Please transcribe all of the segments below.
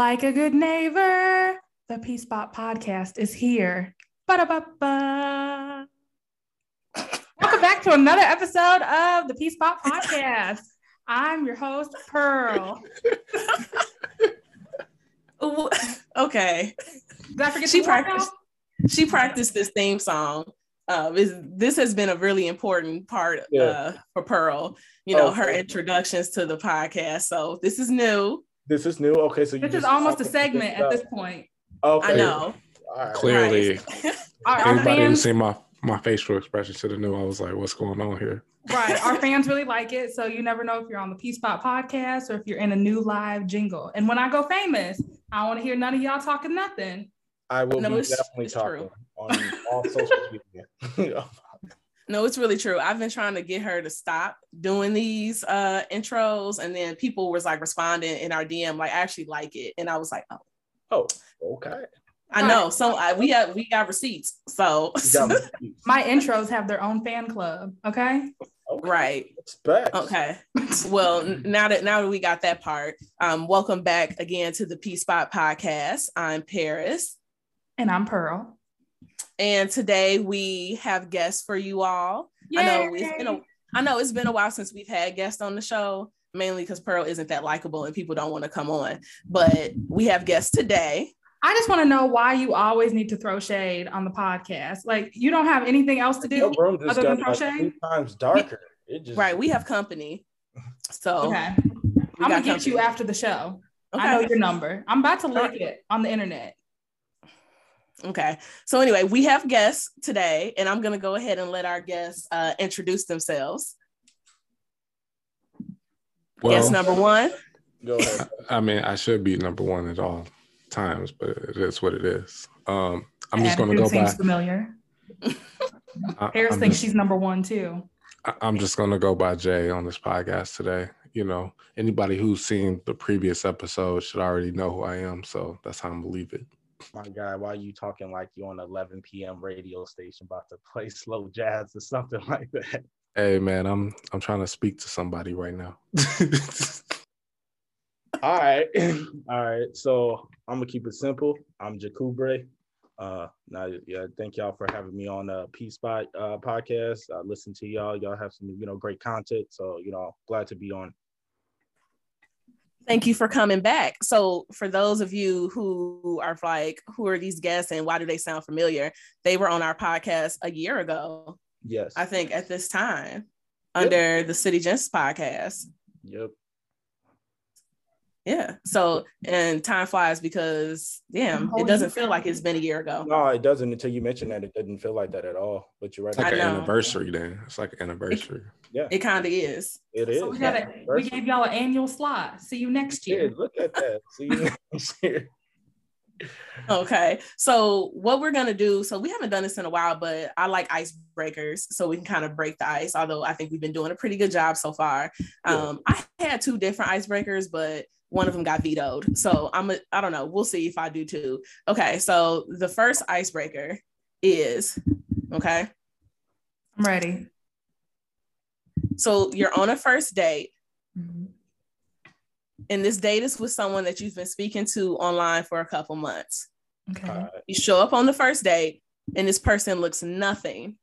Like a good neighbor, the P Spot podcast is here. Ba-da-ba-ba. Welcome back to another episode of the P Spot podcast. I'm your host, Pearl. okay. Did I forget She practiced. She practiced this theme song. Uh, is, this has been a really important part Yeah. uh, for Pearl. You know, her introductions to the podcast. So this is new. This is new. Okay, so you This is almost a talking segment at this point. Okay. I know. All right. Clearly, Our, our anybody who fans, seen my my facial expression should have knew I was like, "What's going on here?" right? Our fans really like it. So you never know if you're on the P Spot podcast or if you're in a new live jingle. And when I go famous, I want to hear none of y'all talking nothing. I will No, be it's- definitely it's talking on all social media. No, it's really true. I've been trying to get her to stop doing these uh intros, and then people was like responding in our DM, like I actually like it, and I was like, oh, oh, okay. I know. So I, we have we got receipts. So You got me. My intros have their own fan club. Okay. Okay. right. Respect. Okay. Well, now that now that we got that part, um, welcome back again to the P Spot podcast. I'm Paris, And I'm Pearl. And today we have guests for you all. I know it's been a I know it's been a while since we've had guests on the show, mainly because Pearl isn't that likable and people don't want to come on. But we have guests today. I just want to know why you always need to throw shade on the podcast. Like you don't have anything else to Your do. room just Other than got like crochet? three times darker. It just Right, we have company. So Okay. I'm gonna got get you after the show. I know your number. I'm about to link it on the internet. Okay. So anyway, we have guests today, and I'm gonna go ahead and let our guests uh, introduce themselves. Guest number one. go ahead. I mean, I should be number one at all times, but it is what it is. Um, I'm just going to go seems by. familiar. I, Paris I'm thinks just, she's number one too. I- I'm just going to go by Jay on this podcast today. You know, anybody who's seen the previous episode should already know who I am, so that's how I'm gonna leave it. My guy, why are you talking like you're on 11 p.m. radio station about to play slow jazz or something like that? Hey, man, I'm I'm trying to speak to somebody right now. All right. All right. So I'm gonna keep it simple. I'm Jacubre. Uh now yeah, thank y'all for having me on uh P Spot uh podcast. I listen to y'all. Y'all have some, you know, great content. So, you know, glad to be on. Thank you for coming back. So, for those of you who are like, who are these guests and why do they sound familiar? They were on our podcast a year ago, Yes. I think, at this time, under the City Gents podcast. Yep. Yeah. So, and time flies because, damn, it doesn't feel like it's been a year ago. No, it doesn't until you mention that. It doesn't feel like that at all. But you're right. It's like an anniversary then. It's like an anniversary. yeah, It kind of is. it is. So we got a, we gave y'all an annual slot. See you next Yeah, year. look at that. See you next year. Okay. So what we're gonna do, so we haven't done this in a while, but I like icebreakers so we can kind of break the ice, although I think we've been doing a pretty good job so far. Yeah. Um, I had two different icebreakers, but one of them got vetoed. So I'm a, I don't know. We'll see if I do too. Okay. So the first icebreaker is okay. I'm ready. So you're on a first date, Mhm. and this date is with someone that you've been speaking to online for a couple months. Okay. All right. You show up on the first date, and this person looks nothing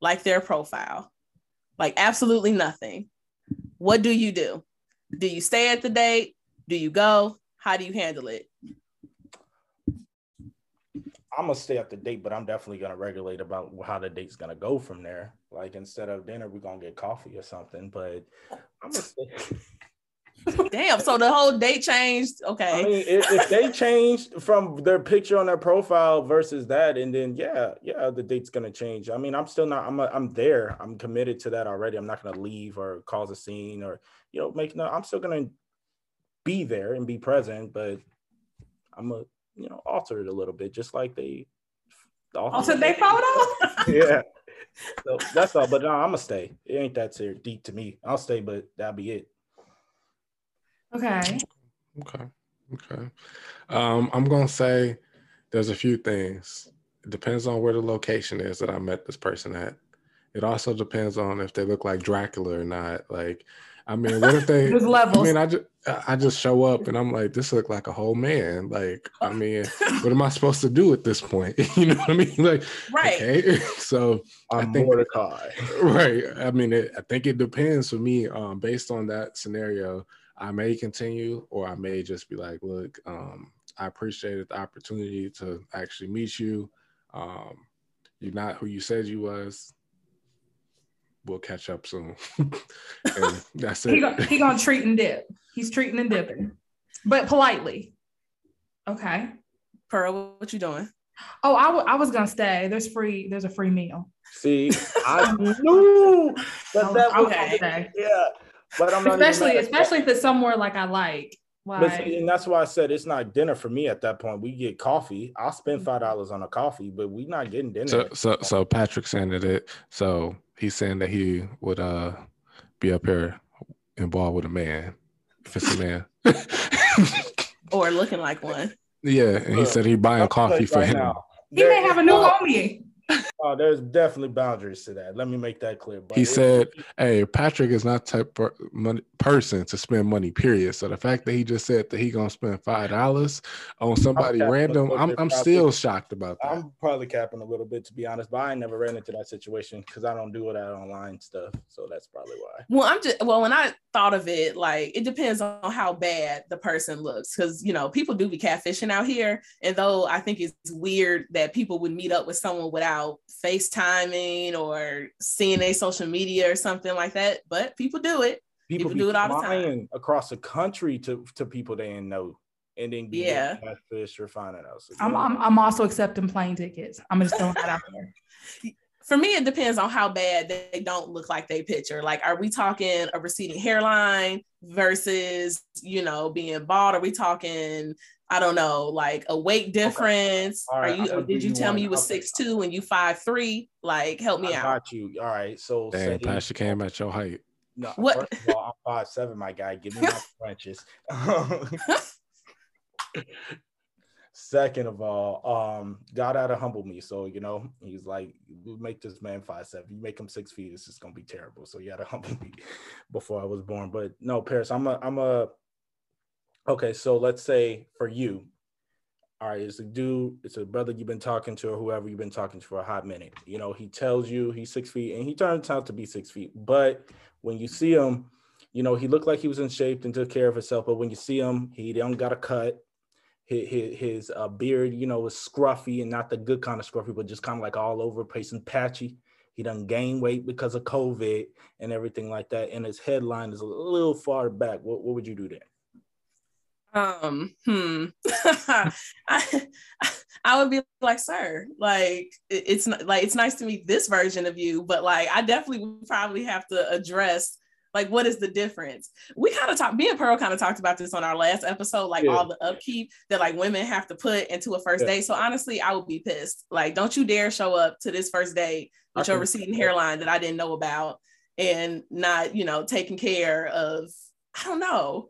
like their profile, like absolutely nothing. What do you do? Do you stay at the date? Do you go? How do you handle it? I'm gonna stay up to date, but I'm definitely gonna regulate about how the date's gonna go from there. Like instead of dinner, we're gonna get coffee or something. But I'm gonna stay. Damn. So the whole date changed. Okay. I mean, if, if they changed from their picture on their profile versus that, and then yeah, yeah, the date's gonna change. I mean, I'm still not. I'm. A, I'm there. I'm committed to that already. I'm not gonna leave or cause a scene or you know make no. I'm still gonna be there and be present, but I'm a you know alter it a little bit, just like they. Also, they photo. yeah. So that's all. But no, I'm gonna stay. It ain't that serious, deep to me. I'll stay, but that'll be it. okay. Okay. Okay. Um, I'm gonna say there's a few things. It depends on where the location is that I met this person at. it also depends on if they look like Dracula or not. Like, I mean, what if they? There's levels. I mean, I just I just show up and I'm like, this look like a whole man. Like, I mean, what am I supposed to do at this point? you know what I mean? Like, right. Okay. So I'm I think Mordecai. right. I mean, it, I think it depends for me. Um, based on that scenario, I may continue, or I may just be like, look, um, I appreciated the opportunity to actually meet you. Um, you're not who you said you was. We'll catch up soon. and that's it. He gonna, he gonna treat and dip. He's treating and dipping, but politely. Okay. Pearl, what you doing? Oh, I, w- I was gonna stay. There's free. There's a free meal. See, I knew that that I was was gonna yeah. But I'm not Especially, especially if it's somewhere like I like. But Like, see, and that's why I said it's not dinner for me at that point. We get coffee. I'll spend five mm-hmm. dollars on a coffee, but we're not getting dinner. So so so Patrick saying it. So he's saying that he would uh be up here involved with a man. If it's a man. Or looking like one? yeah, and he Look, said he buying I'll tell coffee for right him. now, he may have a new homie. Uh, there's definitely boundaries to that. Let me make that clear. But He said, "Hey, Patrick is not type per- money, person to spend money. Period. So the fact that he just said that he gonna spend five dollars on somebody capping a random, I'm I'm probably. still shocked about that. I'm probably capping a little bit to be honest, but I never ran into that situation because I don't do it at online stuff. So that's probably why. Well, I'm just well, when I thought of it, like it depends on how bad the person looks. Cause you know, people do be catfishing out here. And though I think it's weird that people would meet up with someone without FaceTiming or seeing their social media or something like that, but people do it. People, People do it all the time. across the country to, to people they didn't know. And then Yeah. getting catfish or finding out. So, I'm, I'm I'm also accepting plane tickets. I'm just throwing that out there. For me, it depends on how bad they don't look like they picture. Like, are we talking a receding hairline versus, you know, being bald? Are we talking, I don't know, like a weight difference? All right, Are you? Or did you you tell me you was I'll six two and you five three? Like, help me I out. got you. All right. So Dang, say- Pastor came at your height. No, What- first of all, I'm five seven, my guy. Give me my Frenches. Second of all, um, God had to humble me. So, you know, he's like, we make this man five seven. You make him six feet, it's just gonna be terrible. So he had to humble me before I was born. But no, Paris, I'm a I'm a okay, so let's say for you, all right, it's a dude, it's a brother you've been talking to or whoever you've been talking to for a hot minute. You know, he tells you he's six feet and he turns out to be six feet. But when you see him, you know, he looked like he was in shape and took care of himself. But when you see him, he don't got a cut. His, his, uh, beard, you know, was scruffy and not the good kind of scruffy, but just kind of like all over place and patchy. He done gain weight because of COVID and everything like that. And his headline is a little far back. What, what would you do then? Um, hmm. I, I would be like, sir, like it's not like it's nice to meet this version of you, but like I definitely would probably have to address like what is the difference. We kind of talked, me and Pearl kind of talked about this on our last episode, like Yeah. all the upkeep that like women have to put into a first Yeah. date. So honestly, I would be pissed. Like, don't you dare show up to this first date I with your receding hairline that I didn't know about and not, you know, taking care of. I don't know.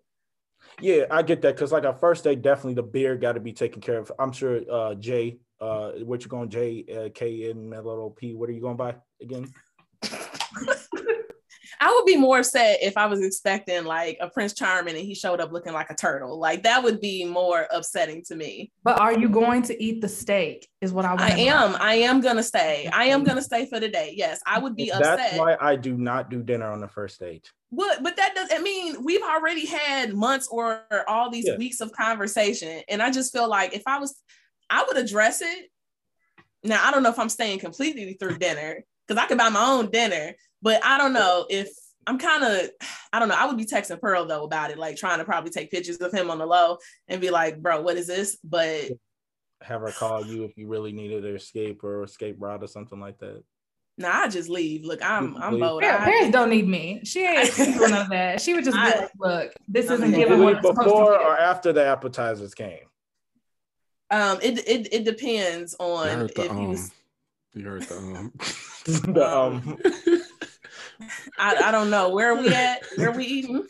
Yeah, I get that because like at first date, definitely the beard got to be taken care of. I'm sure uh Jay, uh what you going J uh, K N L O P, what are you going by again? I would be more upset if I was expecting like a Prince Charming and he showed up looking like a turtle. Like that would be more upsetting to me. But are you going to eat the steak? Is what I want. I am. I am gonna stay. I am mm-hmm. gonna stay for the day. Yes, I would be That's upset. That's why I do not do dinner on the first date. But but that doesn't I mean we've already had months or all these Yeah. weeks of conversation. And I just feel like if I was I would address it. Now I don't know if I'm staying completely through dinner because I could buy my own dinner, but I don't know if I'm kind of I don't know. I would be texting Pearl though about it, like trying to probably take pictures of him on the low and be like, bro, what is this? But Have her call you if you really needed to escape or escape route or something like that. nah, I just leave. Look, I'm I'm Leave. bold. Par- I- Paris don't need me. She ain't doing none of that. She would just be I- like, "Look, this I isn't mean, giving Do what it it's supposed before to or after the appetizers came. Um, it it it depends You on heard the if you. um. You heard the um. The, um, I, I don't know where are we at. Where are we eating?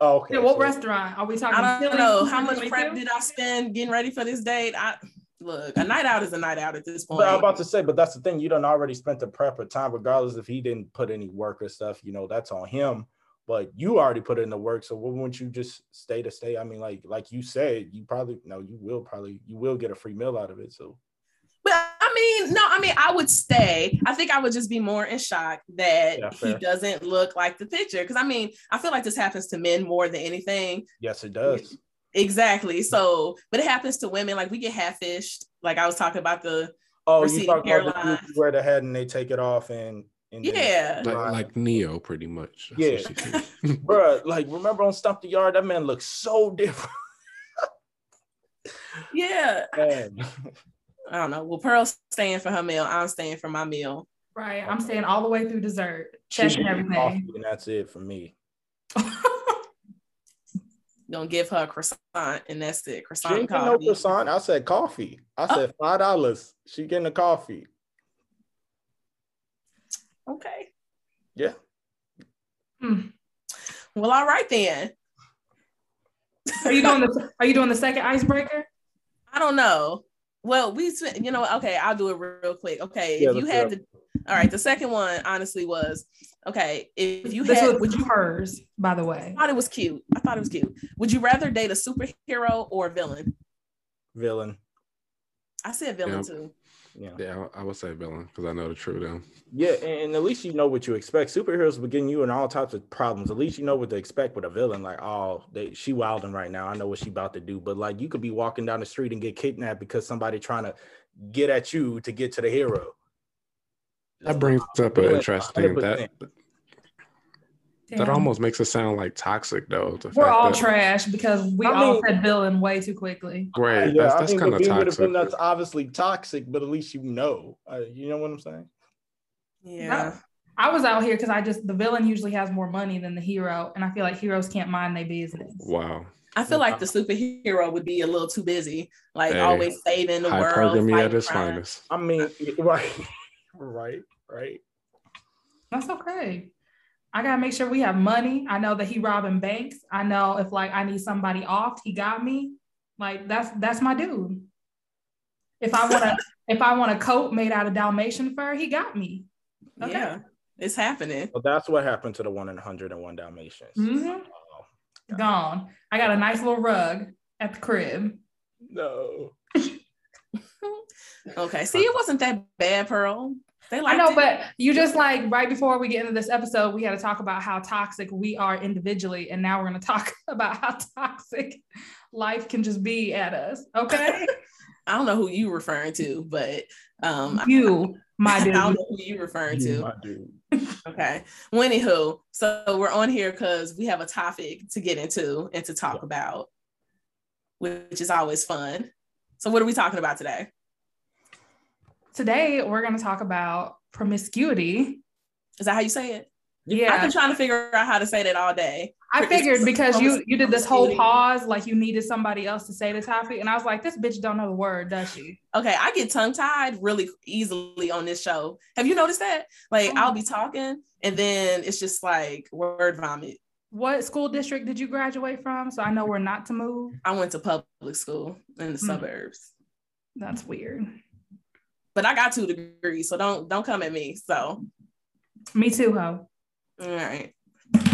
oh, okay. Yeah, what so- restaurant are we talking? I don't Philly know how much prep did I spend getting ready for this date. I look, a night out is a night out at this point. But I'm about to say, but that's the thing. You don't already spent the prep or time, regardless if he didn't put any work or stuff. You know, that's on him. But you already put in the work, so wouldn't you just stay to stay? I mean, like like you said, you probably no, you will probably you will get a free meal out of it. So. But I mean, no, I mean, I would stay. I think I would just be more in shock that yeah, he doesn't look like the picture. Because I mean, I feel like this happens to men more than anything. Yes, it does. Exactly. So, but it happens to women. Like we get half fished. Like I was talking about the oh, you talk about the wear the head and they take it off and. and yeah, like, like, Neo, pretty much. That's yeah, bro. Like remember on Stomp the Yard, that man looks so different. yeah. Man. I don't know. Well, Pearl's staying for her meal. I'm staying for my meal. Right. I'm staying all the way through dessert, checking everything. And that's it for me. Don't give her a croissant and that's it. Croissant. She ain't no croissant. I said coffee. I oh. said five dollars. She getting a coffee. Okay. Yeah. Hmm. Well, all right then. Are you doing the Are you doing the second icebreaker? I don't know. Well, we spent, you know okay. I'll do it real quick. Okay, yeah, if you had to. All right, the second one honestly was Okay, if you this had, would you hers, by the way. I thought it was cute. I thought it was cute. Would you rather date a superhero or a villain? Villain. I said villain yeah. too. Yeah, yeah, I would say villain because I know the truth. Them. Yeah, and, at least you know what you expect. Superheroes will get you in all types of problems. At least you know what to expect with a villain. Like, oh, they, she wilding right now. I know what she about to do. But like, you could be walking down the street and get kidnapped because somebody trying to get at you to get to the hero. That brings up an interesting that that almost makes it sound like toxic though. We're all that, trash because we I all mean, said villain way too quickly. Right. Yeah, that's, that's kind of toxic. That's obviously toxic, but at least you know. Uh, you know what I'm saying? Yeah. I, I was out here because I just the villain usually has more money than the hero, and I feel like heroes can't mind their business. Wow. I feel like the superhero would be a little too busy, like hey, always saving the world. at his finest. I mean, right, right right? That's okay. I gotta make sure we have money. I know that he robbing banks. I know if like I need somebody off, he got me. Like that's that's my dude. If I want to, if I want a coat made out of Dalmatian fur, he got me. Okay. Yeah, it's happening. Well, that's what happened to the one in 101 Dalmatians. Mm-hmm. Oh, Gone. I got a nice little rug at the crib. No. okay. See, it wasn't that bad, Pearl. They I know, it. but you just like right before we get into this episode, we had to talk about how toxic we are individually, and now we're going to talk about how toxic life can just be at us. Okay. I don't know who you referring to, but um, you, my dude. I don't know who you referring to. My dude. okay. Well, anywho, so we're on here because we have a topic to get into and to talk yeah. about, which is always fun. So, what are we talking about today? Today, we're going to talk about promiscuity. Is that how you say it? Yeah. I've been trying to figure out how to say that all day. I figured because you you did this whole pause like you needed somebody else to say the topic, and I was like, this bitch don't know the word, does she? Okay, I get tongue tied really easily on this show. Have you noticed that? Like oh. I'll be talking, and then it's just like word vomit. What school district did you graduate from? So I know where not to move. I went to public school in the mm. suburbs. That's weird but I got two degrees, so don't don't come at me. So me too, ho. All right.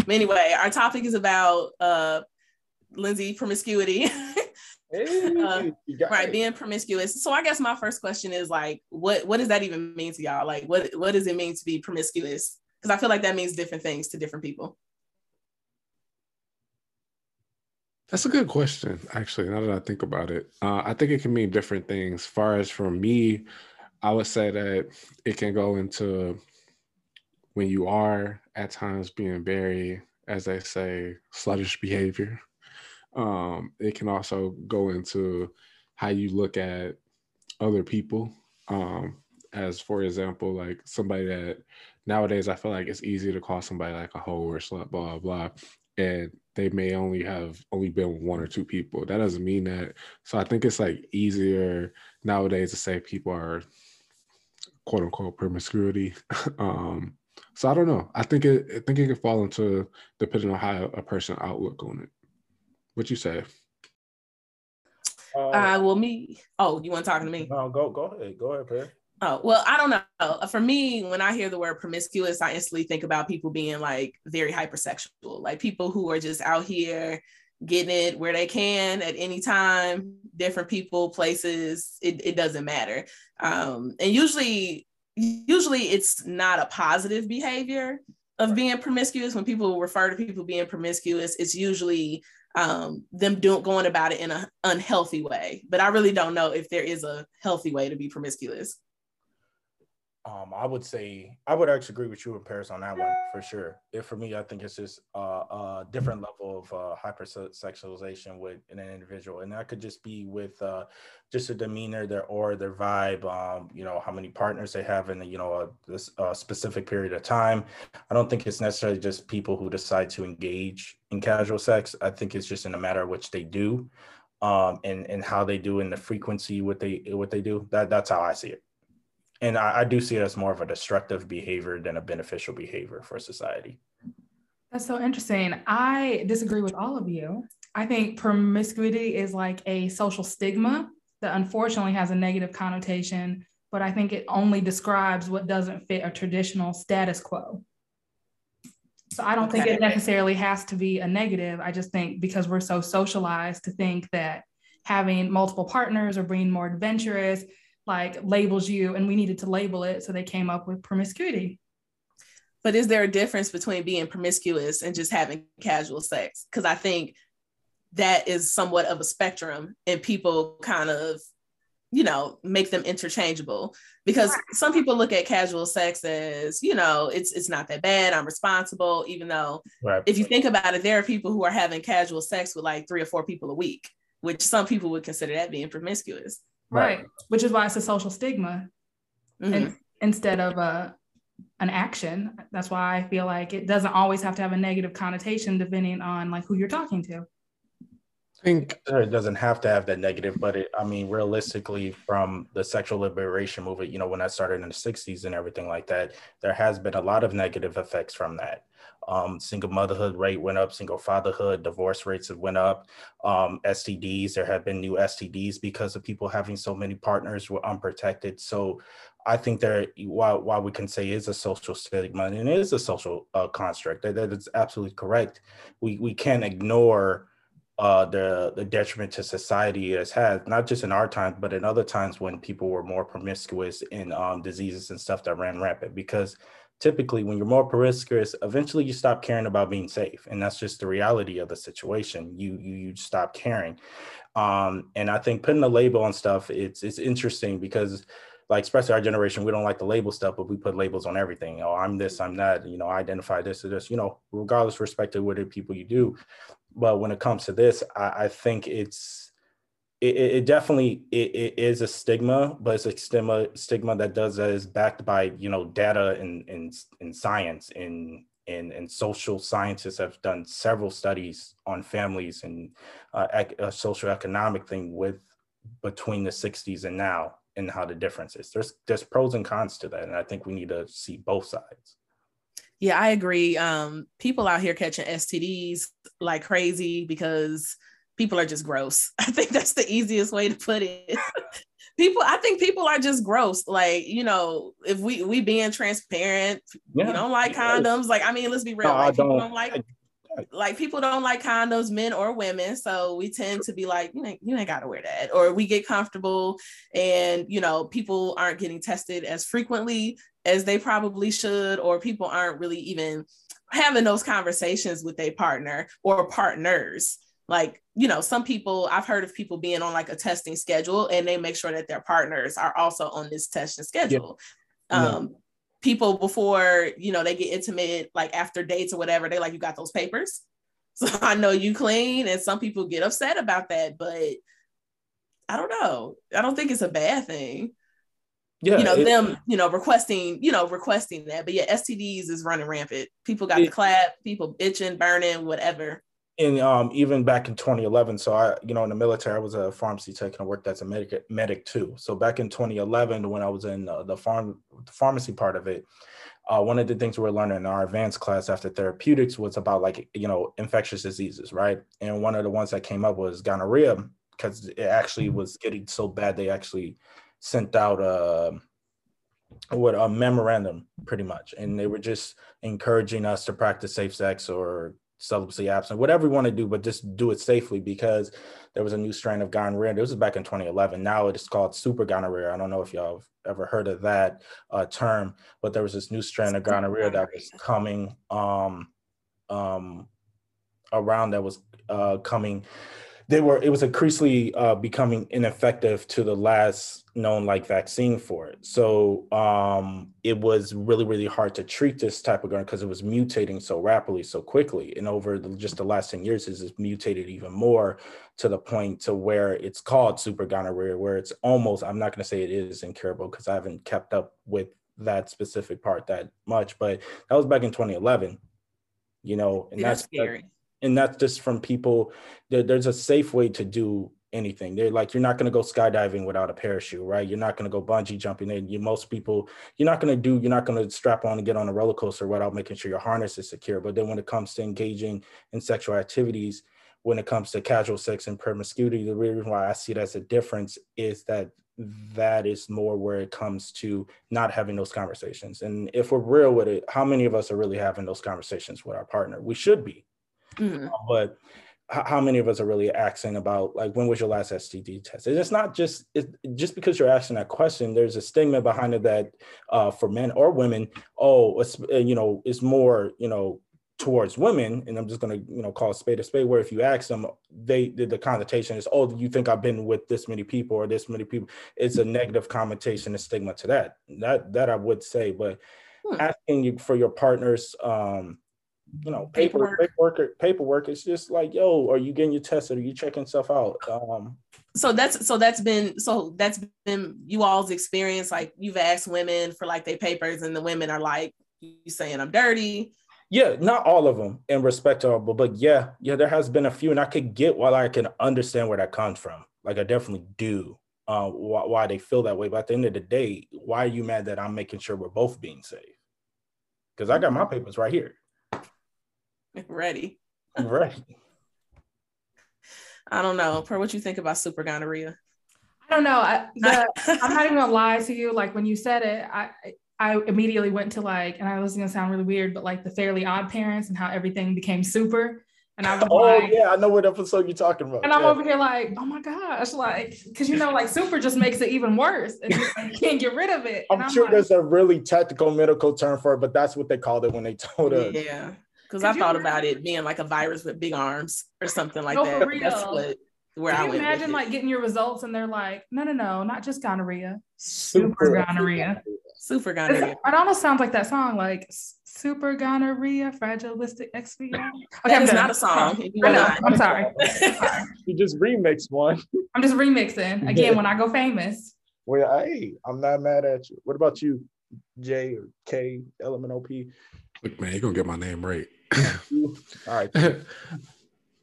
Anyway, our topic is about uh Lindsay promiscuity. uh, right, it. being promiscuous. So I guess my first question is like, what what does that even mean to y'all? Like, what what does it mean to be promiscuous? Because I feel like that means different things to different people. That's a good question, actually. Now that I think about it, uh, I think it can mean different things. As far as for me, I would say that it can go into when you are at times being very, as they say, sluttish behavior. Um, it can also go into how you look at other people. Um, as for example, like somebody that nowadays I feel like it's easy to call somebody like a hoe or slut, blah, blah, blah. And they may only have only been one or two people. That doesn't mean that. So I think it's like easier nowadays to say people are quote unquote promiscuity. um, so I don't know. I think it I think it can fall into depending on how a person outlook on it. What you say? Uh, uh, well, me. Oh, you want to talk to me? No, go go ahead. Go ahead, Perry. Oh, well, I don't know. For me, when I hear the word promiscuous, I instantly think about people being like very hypersexual, like people who are just out here getting it where they can at any time, different people, places, it, it doesn't matter. Um, and usually, usually it's not a positive behavior of being promiscuous. When people refer to people being promiscuous, it's usually um, them doing going about it in an unhealthy way. But I really don't know if there is a healthy way to be promiscuous. Um, I would say I would actually agree with you in Paris on that one for sure. If for me, I think it's just a different level of uh, hypersexualization with an individual, and that could just be with uh, just a demeanor, their aura, their vibe. Um, you know, how many partners they have in you know a, a specific period of time. I don't think it's necessarily just people who decide to engage in casual sex. I think it's just in a matter of which they do, um, and and how they do and the frequency what they what they do. That that's how I see it and I, I, do see it as more of a destructive behavior than a beneficial behavior for society. That's so interesting. I disagree with all of you. I think promiscuity is like a social stigma that unfortunately has a negative connotation, but I think it only describes what doesn't fit a traditional status quo. So I don't okay. think it necessarily has to be a negative. I just think because we're so socialized to think that having multiple partners or being more adventurous like labels you and we needed to label it so they came up with promiscuity. But is there a difference between being promiscuous and just having casual sex? Because i think that is somewhat of a spectrum and people kind of you know make them interchangeable. Because some people look at casual sex as you know it's it's not that bad i'm responsible even though right. if you think about it there are people who are having casual sex with like three or four people a week which some people would consider that being promiscuous right, right. which is why it's a social stigma mm-hmm. and, instead of a an action that's why i feel like it doesn't always have to have a negative connotation depending on like who you're talking to I think it doesn't have to have that negative, but it, I mean, realistically, from the sexual liberation movement, you know, when that started in the 60s and everything like that, there has been a lot of negative effects from that. Um, single motherhood rate went up, single fatherhood, divorce rates have went up. Um, STDs, there have been new STDs because of people having so many partners were unprotected. So I think there, while, while we can say is a social stigma and it is a social uh, construct, that, that is absolutely correct. We, we can't ignore uh, the the detriment to society it has had, not just in our times, but in other times when people were more promiscuous in um, diseases and stuff that ran rampant. Because typically when you're more promiscuous eventually you stop caring about being safe and that's just the reality of the situation. You you, you stop caring. Um, and i think putting a label on stuff it's it's interesting because like especially our generation we don't like to label stuff but we put labels on everything. Oh i'm this i'm that you know I identify this or this you know regardless respect to what people you do. But when it comes to this i, I think it's it, it definitely it, it is a stigma, but it's a stigma stigma that does that is backed by you know data and in, in science and and, and social scientists have done several studies on families and uh, ec- a social economic thing with between the 60s and now and how the difference is. There's there's pros and cons to that, and I think we need to see both sides. Yeah, I agree. Um, people out here catching STDs like crazy because people are just gross. I think that's the easiest way to put it. people, I think people are just gross. Like, you know, if we we being transparent, yeah. you don't like condoms. Like, I mean, let's be real. No, like, people don't, don't like like people don't like condoms, men or women. So we tend to be like, you ain't, you ain't gotta wear that. Or we get comfortable and you know, people aren't getting tested as frequently as they probably should, or people aren't really even having those conversations with their partner or partners like you know some people i've heard of people being on like a testing schedule and they make sure that their partners are also on this testing schedule. Yeah. um yeah. people before you know they get intimate like after dates or whatever they like you got those papers? So i know you clean. And some people get upset about that but i don't know. I don't think it's a bad thing. Yeah, you know it, them you know requesting you know requesting that. But yeah stds is running rampant. People got it, the clap people itching burning whatever and um, even back in 2011, so I, you know, in the military, I was a pharmacy tech and I worked as a medic, medic too. So back in 2011, when I was in uh, the farm, the pharmacy part of it, uh, one of the things we were learning in our advanced class after therapeutics was about like, you know, infectious diseases, right? And one of the ones that came up was gonorrhea because it actually was getting so bad they actually sent out a what a memorandum pretty much and they were just encouraging us to practice safe sex or celibacy absent whatever you want to do but just do it safely because there was a new strain of gonorrhea. This was back in 2011 now it is called super gonorrhea. I don't know if y'all have ever heard of that uh, term but there was this new strain of gonorrhea that was coming um um around that was uh coming they were it was increasingly uh, becoming ineffective to the last known like vaccine for it. So um, it was really really hard to treat this type of gun because it was mutating so rapidly so quickly. And over the, just the last 10 years it's mutated even more to the point to where it's called super gonorrhea where it's almost i'm not going to say it is incurable because i haven't kept up with that specific part that much but that was back in 2011 you know and that's, that's scary and that's just from people there, there's a safe way to do anything. They're like you're not going to go skydiving without a parachute right? You're not going to go bungee jumping. In you most people you're not going to do you're not going to strap on and get on a roller coaster without making sure your harness is secure. But then when it comes to engaging in sexual activities when it comes to casual sex and promiscuity the reason why i see it as a difference is that that is more where it comes to not having those conversations. And if we're real with it how many of us are really having those conversations with our partner? We should be Mm-hmm. Uh, but how many of us are really asking about like when was your last STD test? And it's not just it, just because you're asking that question. There's a stigma behind it that uh, for men or women, oh, it's, uh, you know, it's more you know towards women. And I'm just gonna you know call a spade a spade. Where if you ask them, they the connotation is, oh, you think I've been with this many people or this many people? It's a negative connotation, a stigma to that. That that I would say, but hmm. asking you for your partner's um, you know paperwork paperwork. paperwork it's just like yo are you getting your tested are you checking stuff out? Um so that's so that's been so that's been you all's experience. Like you've asked women for like their papers and the women are like you saying i'm dirty? Yeah not all of them in respect to but but yeah yeah there has been a few and i could get while i can understand where that comes from. Like i definitely do uh why, why they feel that way. But at the end of the day why are you mad that i'm making sure we're both being safe? Because i got my papers right here Ready. Ready. I don't know. Per, what you think about super gonorrhea? I don't know. I, the, I'm not even gonna lie to you. Like when you said it, I I immediately went to like, and I was gonna sound really weird, but like the Fairly Odd Parents and how everything became super. And I was oh like, yeah, I know what episode you're talking about. And I'm over here like, oh my gosh, like, because you know, like super just makes it even worse, and you can't get rid of it. I'm, I'm sure like, there's a really technical medical term for it, but that's what they called it when they told us. Yeah, because I thought about it being like a virus with big arms or something like no, that. That's what where Can I you imagine like getting your results and they're like, no, no, no, not just gonorrhea, super gonorrhea. Super gonorrhea. It almost sounds like that song, like super gonorrhea, fragilistic exfoliation. Okay, that is not a song. I know. I'm sorry. you just remixed one. I'm just remixing again when I go famous. Well, hey, I'm not mad at you. What about you, J or K, Element OP? Look, man, you're gonna get my name right. All right.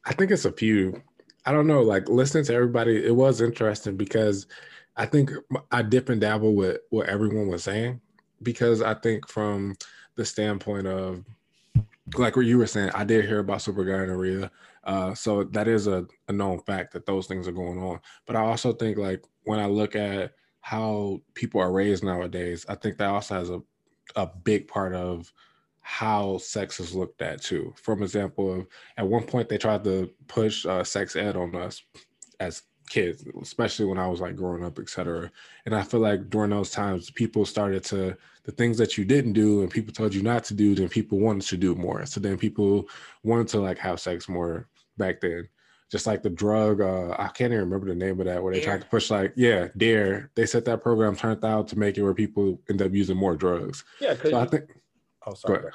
I think it's a few. I don't know. Like listening to everybody, it was interesting because I think I dip and dabble with what everyone was saying because I think from the standpoint of like what you were saying, I did hear about super gonorrhea. Uh, so that is a, a known fact that those things are going on. But I also think like when I look at how people are raised nowadays, I think that also has a, a big part of how sex is looked at too. From example of at one point they tried to push uh, sex ed on us as kids, especially when I was like growing up, etc. And I feel like during those times, people started to the things that you didn't do and people told you not to do, then people wanted to do more. So then people wanted to like have sex more back then. Just like the drug, uh, I can't even remember the name of that, where they Dare. tried to push like, yeah, Dare. They set that program turned out to make it where people end up using more drugs. Yeah, so I think Oh, sorry.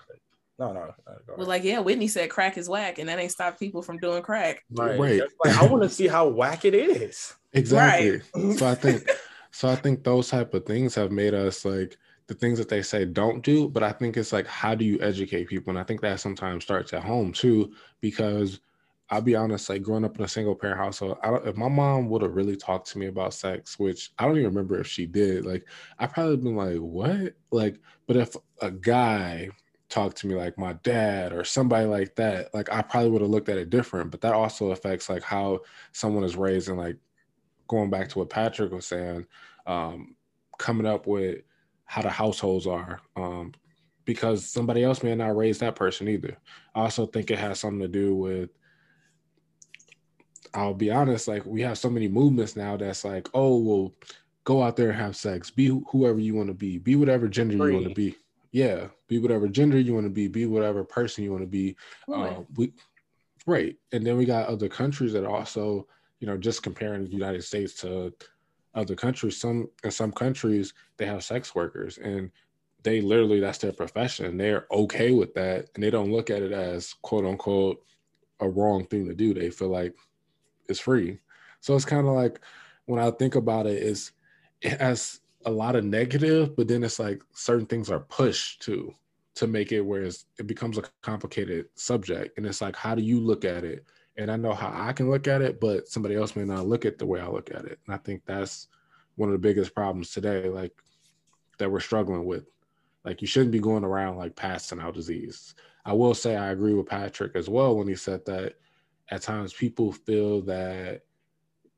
No, no. Uh, well, like, yeah, Whitney said crack is whack, and that ain't stopped people from doing crack. Right. right. Like, I want to see how whack it is. Exactly. Right. so I think, so I think those type of things have made us like the things that they say don't do. But I think it's like, how do you educate people? And I think that sometimes starts at home too, because I'll be honest, like growing up in a single parent household, if my mom would have really talked to me about sex, which I don't even remember if she did, like I probably been like, what? Like, but if a guy talked to me like my dad or somebody like that, like I probably would have looked at it different. But that also affects like how someone is raised and like going back to what Patrick was saying, um, coming up with how the households are, um, because somebody else may not raise that person either. I also think it has something to do with. I'll be honest, like we have so many movements now that's like, oh, well, go out there and have sex, be whoever you want to be, be whatever gender Free. you want to be. Yeah, be whatever gender you want to be, be whatever person you want to be. Uh, we, right, and then we got other countries that also, you know, just comparing the United States to other countries. Some in some countries they have sex workers, and they literally that's their profession. They're okay with that, and they don't look at it as quote unquote a wrong thing to do. They feel like it's free. So it's kind of like when I think about it, is it has a lot of negative, but then it's like certain things are pushed to to make it where it becomes a complicated subject. And it's like, how do you look at it? And I know how I can look at it, but somebody else may not look at the way I look at it. And I think that's one of the biggest problems today, like that we're struggling with. Like you shouldn't be going around like passing out disease. I will say I agree with Patrick as well when he said that at times people feel that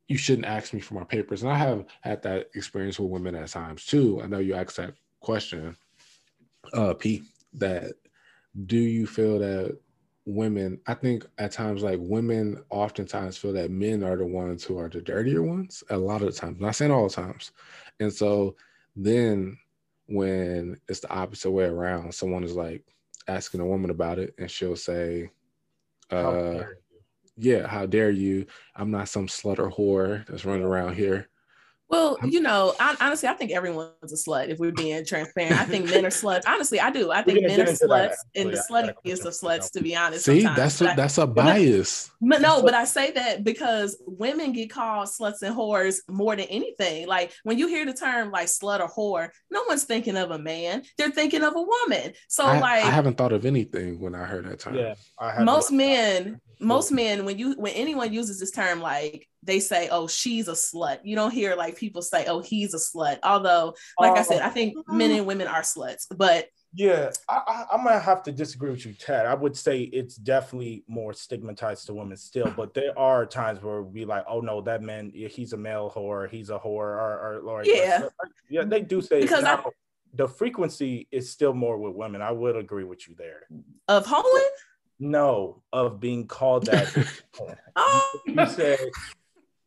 you shouldn't ask me for my papers. And I have had that experience with women at times too. I know you asked that question, uh, P, that do you feel that women, I think at times like women oftentimes feel that men are the ones who are the dirtier ones a lot of the times, not saying all the times. And so then when it's the opposite way around, someone is like asking a woman about it and she'll say, uh, yeah, how dare you? I'm not some slut or whore that's running around here. Well, you know, I, honestly, I think everyone's a slut if we're being transparent. I think men are sluts. Honestly, I do. I think men are sluts and the sluttiest of sluts, to be honest. See, that's a, that's a bias. But no, but I say that because women get called sluts and whores more than anything. Like when you hear the term like slut or whore, no one's thinking of a man; they're thinking of a woman. So, I, like, I haven't thought of anything when I heard that term. Yeah, most men most men when you when anyone uses this term like they say oh she's a slut. You don't hear like people say oh he's a slut. Although like i said i think oh. men and women are sluts but yeah I, I, am gonna have to disagree with you ted i would say it's definitely more stigmatized to women still but there are times where we like oh no that man he's a male whore he's a whore or, or, or yeah. or, yeah they do say because I, the frequency is still more with women. I would agree with you there. Of hoeing no, of being called that. oh. You said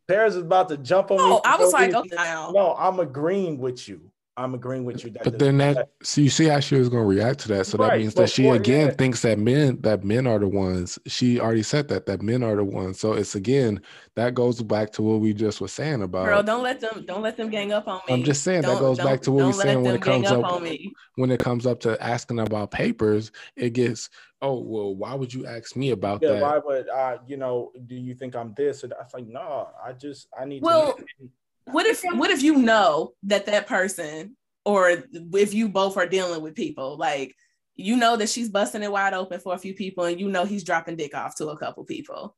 Paris is about to jump on oh, me. Oh, I was like, okay, no, I'm agreeing with you. I'm agreeing with you. That but then that, that, so you see how she was going to react to that. So right. that means that she again yeah. thinks that men that men are the ones. She already said that that men are the ones. So it's again that goes back to what we just were saying about. Girl, don't let them don't let them gang up on me. I'm just saying don't, that goes back to what we're saying when it comes up, up when it comes up to asking about papers. It gets oh well, why would you ask me about yeah, that? Why would I? You know, do you think I'm this? And I was like, no, I just I need. Well, to- what if what if you know that that person or if you both are dealing with people like you know that she's busting it wide open for a few people and you know he's dropping dick off to a couple people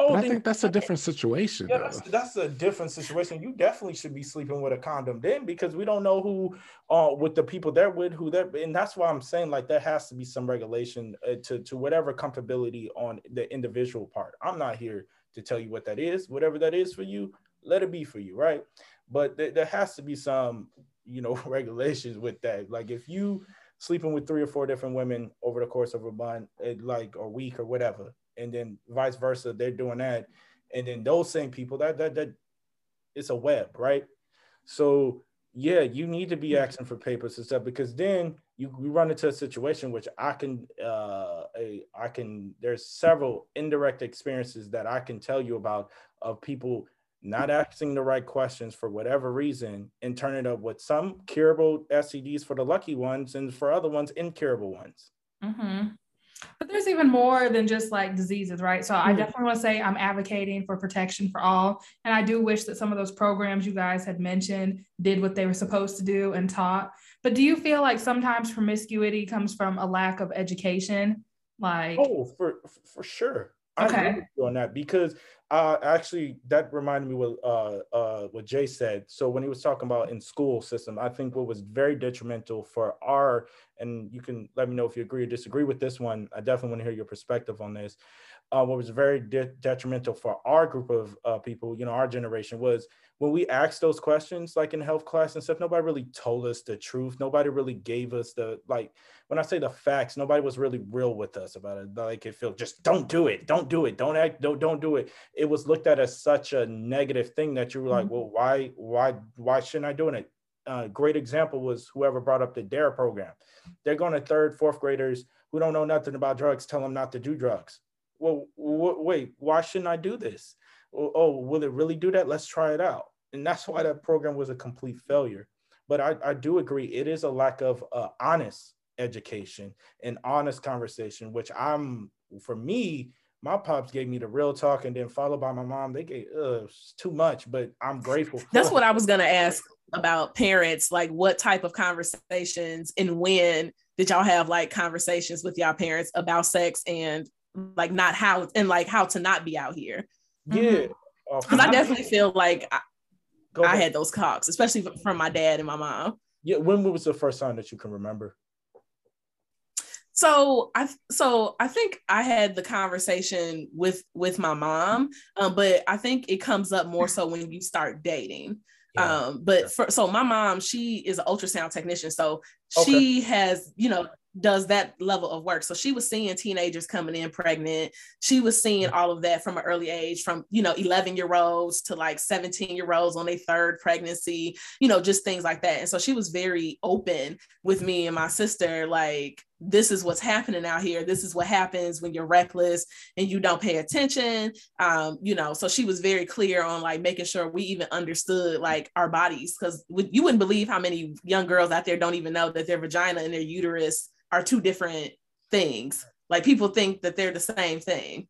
Oh, I think that's a different situation. Yeah, that's, that's, a different situation. You definitely should be sleeping with a condom then because we don't know who, uh, with the people they're with, who they're, and that's why I'm saying like there has to be some regulation uh, to to whatever comfortability on the individual part. I'm not here to tell you what that is. Whatever that is for you, let it be for you, right? But th- there has to be some, you know, regulations with that. Like if you sleeping with three or four different women over the course of a month, it, like a week or whatever, and then vice versa, they're doing that, and then those same people that that that it's a web, right? So yeah, you need to be asking for papers and stuff because then you, you run into a situation which I can uh a, I can there's several indirect experiences that I can tell you about of people not asking the right questions for whatever reason and turning up with some curable STDs for the lucky ones and for other ones incurable ones. Mm-hmm. But there's even more than just like diseases, right? So. I definitely want to say I'm advocating for protection for all. And I do wish that some of those programs you guys had mentioned did what they were supposed to do and taught. But do you feel like sometimes promiscuity comes from a lack of education? Like, oh, for for sure. Okay. on that because uh, actually that reminded me what uh, uh, what Jay said. So when he was talking about in school system, I think what was very detrimental for our and you can let me know if you agree or disagree with this one. I definitely want to hear your perspective on this. uh, what was very de- detrimental for our group of uh, people, you know, our generation was when we asked those questions, like in health class and stuff, nobody really told us the truth. Nobody really gave us the like. When I say the facts, nobody was really real with us about it. Like it felt just don't do it, don't do it, don't act, don't don't do it. It was looked at as such a negative thing that you were like, mm-hmm. well, why, why, why shouldn't I do it? Uh, great example was whoever brought up the DARE program. They're going to third, fourth graders who don't know nothing about drugs, tell them not to do drugs. Well, w- wait, why shouldn't I do this? Oh, oh, will it really do that? Let's try it out. And that's why that program was a complete failure. But I, I do agree, it is a lack of uh, honest education and honest conversation, which I'm, for me, my pops gave me the real talk and then followed by my mom. They gave uh, too much, but I'm grateful. That's what I was going to ask about parents. Like, what type of conversations and when did y'all have like conversations with y'all parents about sex and like not how and like how to not be out here? Yeah. Because mm-hmm. I definitely feel like I, I had those cocks, especially from my dad and my mom. Yeah. When was the first time that you can remember? So I so I think I had the conversation with with my mom, um, but I think it comes up more so when you start dating. Yeah. Um, but for, so my mom, she is an ultrasound technician, so okay. she has you know does that level of work. So she was seeing teenagers coming in pregnant. She was seeing all of that from an early age, from you know 11 year olds to like 17 year olds on their third pregnancy, you know, just things like that. And so she was very open with me and my sister, like this is what's happening out here. This is what happens when you're reckless and you don't pay attention. Um, you know, so she was very clear on like making sure we even understood like our bodies because you wouldn't believe how many young girls out there don't even know that their vagina and their uterus are two different things. Like people think that they're the same thing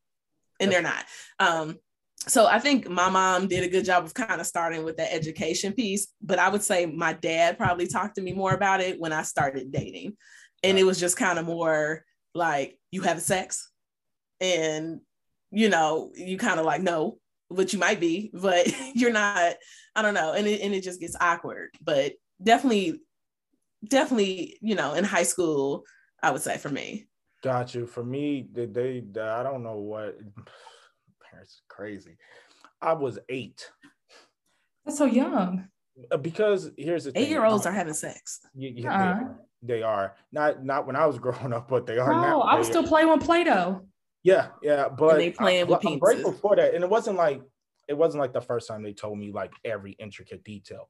and they're not. Um, so I think my mom did a good job of kind of starting with the education piece, but I would say my dad probably talked to me more about it when I started dating and it was just kind of more like you have sex and you know you kind of like no but you might be but you're not i don't know and it, and it just gets awkward but definitely definitely you know in high school i would say for me. Got you. For me did they, they i don't know what parents crazy. I was eight. That's so young. Uh, because here's the eight year olds are having sex. Yeah, yeah, uh-huh they are. Not not when I was growing up, but they are no, now. I was still playing with Play-Doh. Yeah, yeah, but and they playing I, with I'm grateful for that, and it wasn't like it wasn't like the first time they told me like every intricate detail.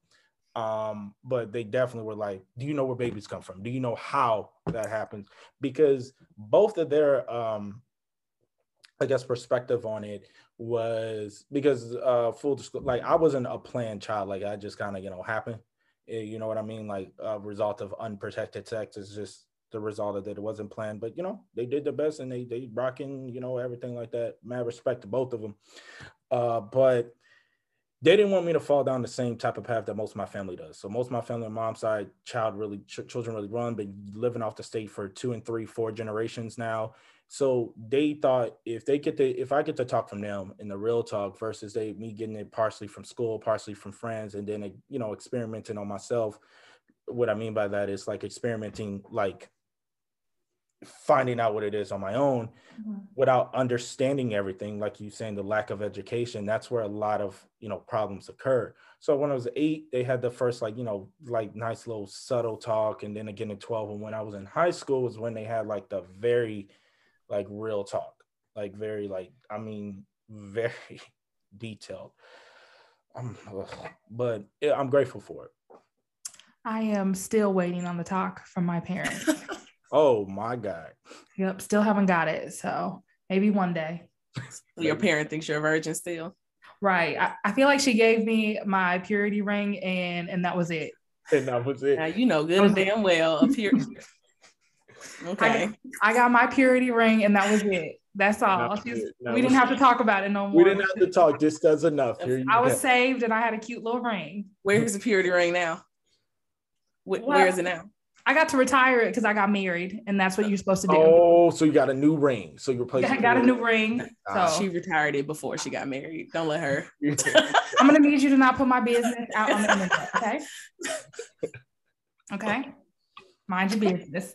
Um, but they definitely were like, "Do you know where babies come from? Do you know how that happens?" Because both of their um, I guess perspective on it was because uh full disclosure, like I wasn't a planned child, like I just kind of you know happened. Eh, you know what I mean? Like a result of unprotected sex is just the result of that. It wasn't planned, but you know, they did their best and they they rocking, you know, everything like that. Mad respect to both of them. Uh, but they didn't want me to fall down the same type of path that most of my family does. So most of my family on mom's side, child really ch- children really run, but living off the state for two and three, four generations now. So they thought if they get to if I get to talk from them in the real talk versus they me getting it partially from school, partially from friends, and then you know experimenting on myself. What I mean by that is like experimenting, like finding out what it is on my own mm-hmm. without understanding everything like you saying the lack of education that's where a lot of you know problems occur so when i was eight they had the first like you know like nice little subtle talk and then again at 12 and when i was in high school was when they had like the very like real talk, like very like I mean very detailed. Um, but I'm grateful for it. I am still waiting on the talk from my parents. oh my god. Yep, still haven't got it. So maybe one day. Your parent thinks you're a virgin still. Right. I, I feel like she gave me my purity ring and and that was it. And that was it. Now you know good and damn well a purity Okay. I, I, got my purity ring and that was it. That's all. Just, we didn't have to talk about it no more. We didn't have to talk. This does enough. I was saved and I had a cute little ring. Where's the purity ring now? Where, well, where is it now? I got to retire it because I got married, and that's what you're supposed to do. Oh, so you got a new ring. So you replaced. I got a new ring. So she retired it before she got married. Don't let her. I'm gonna need you to not put my business out on the internet. Okay. Okay. Mind your business.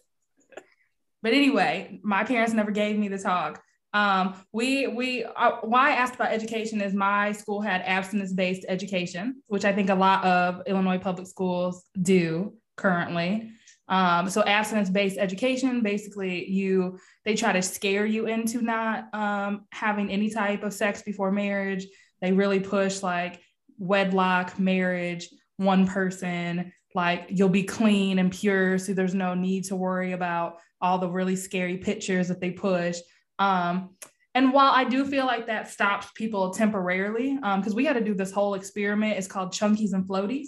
But anyway, my parents never gave me the talk. Um, we we uh, why I asked about education is my school had abstinence based education, which I think a lot of Illinois public schools do currently. Um, so abstinence based education, basically, you they try to scare you into not um, having any type of sex before marriage. They really push like wedlock, marriage, one person, like you'll be clean and pure, so there's no need to worry about all the really scary pictures that they push. Um, and while I do feel like that stops people temporarily, because um, we had to do this whole experiment, it's called Chunkies and Floaties.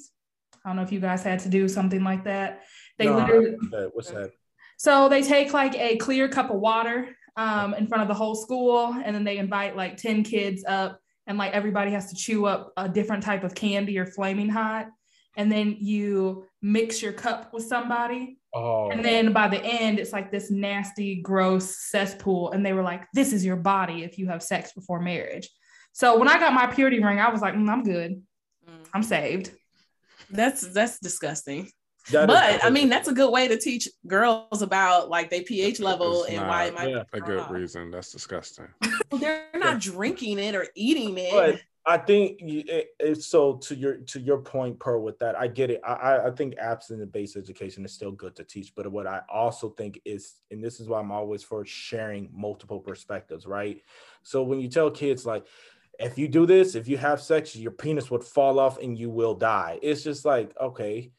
I don't know if you guys had to do something like that. They no, literally, what's that? So they take like a clear cup of water um, in front of the whole school, and then they invite like 10 kids up, and like everybody has to chew up a different type of candy or flaming hot. And then you mix your cup with somebody. Oh. And then by the end, it's like this nasty, gross cesspool. And they were like, this is your body if you have sex before marriage. So when I got my purity ring, I was like, mm, I'm good. Mm. I'm saved. That's that's disgusting. That but I mean, that's a good way to teach girls about like their pH level it's and why it might yeah, a good reason. That's disgusting. They're not drinking it or eating it. But I think it, it, so. To your to your point, Pearl, with that, I get it. I I think abstinence based education is still good to teach, but what I also think is, and this is why I'm always for sharing multiple perspectives, right? So when you tell kids like, if you do this, if you have sex, your penis would fall off and you will die. It's just like okay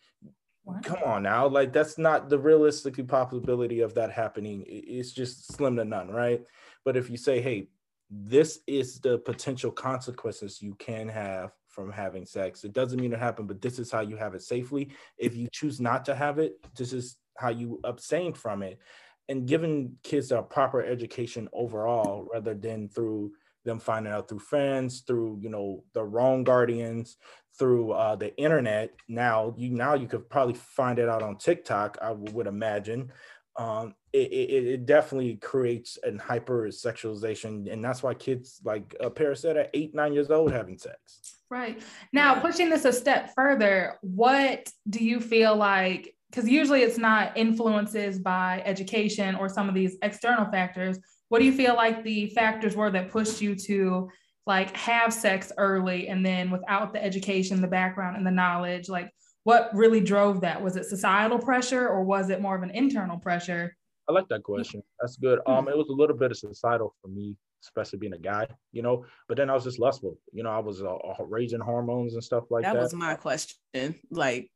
what? Come on now, like that's not the realistic possibility of that happening. It's just slim to none, right? But if you say, hey, this is the potential consequences you can have from having sex. It doesn't mean it happened, but this is how you have it safely. If you choose not to have it, this is how you abstain from it. And giving kids a proper education overall, rather than through them finding out through friends, through you know the wrong guardians, through uh, the internet. Now you now you could probably find it out on TikTok. I would imagine. Um, it, it, it, definitely creates an hyper sexualization, and that's why kids like uh, Paris eight nine years old having sex. Right now, pushing this a step further, what do you feel like? Because usually it's not influences by education or some of these external factors what do you feel like the factors were that pushed you to like have sex early and then without the education the background and the knowledge? Like what really drove that? Was it societal pressure or was it more of an internal pressure? I like that question. That's good. Hmm. um it was a little bit of societal for me especially being a guy you know but then i was just lustful. You know i was uh, uh raising hormones and stuff like that that. was my question. Like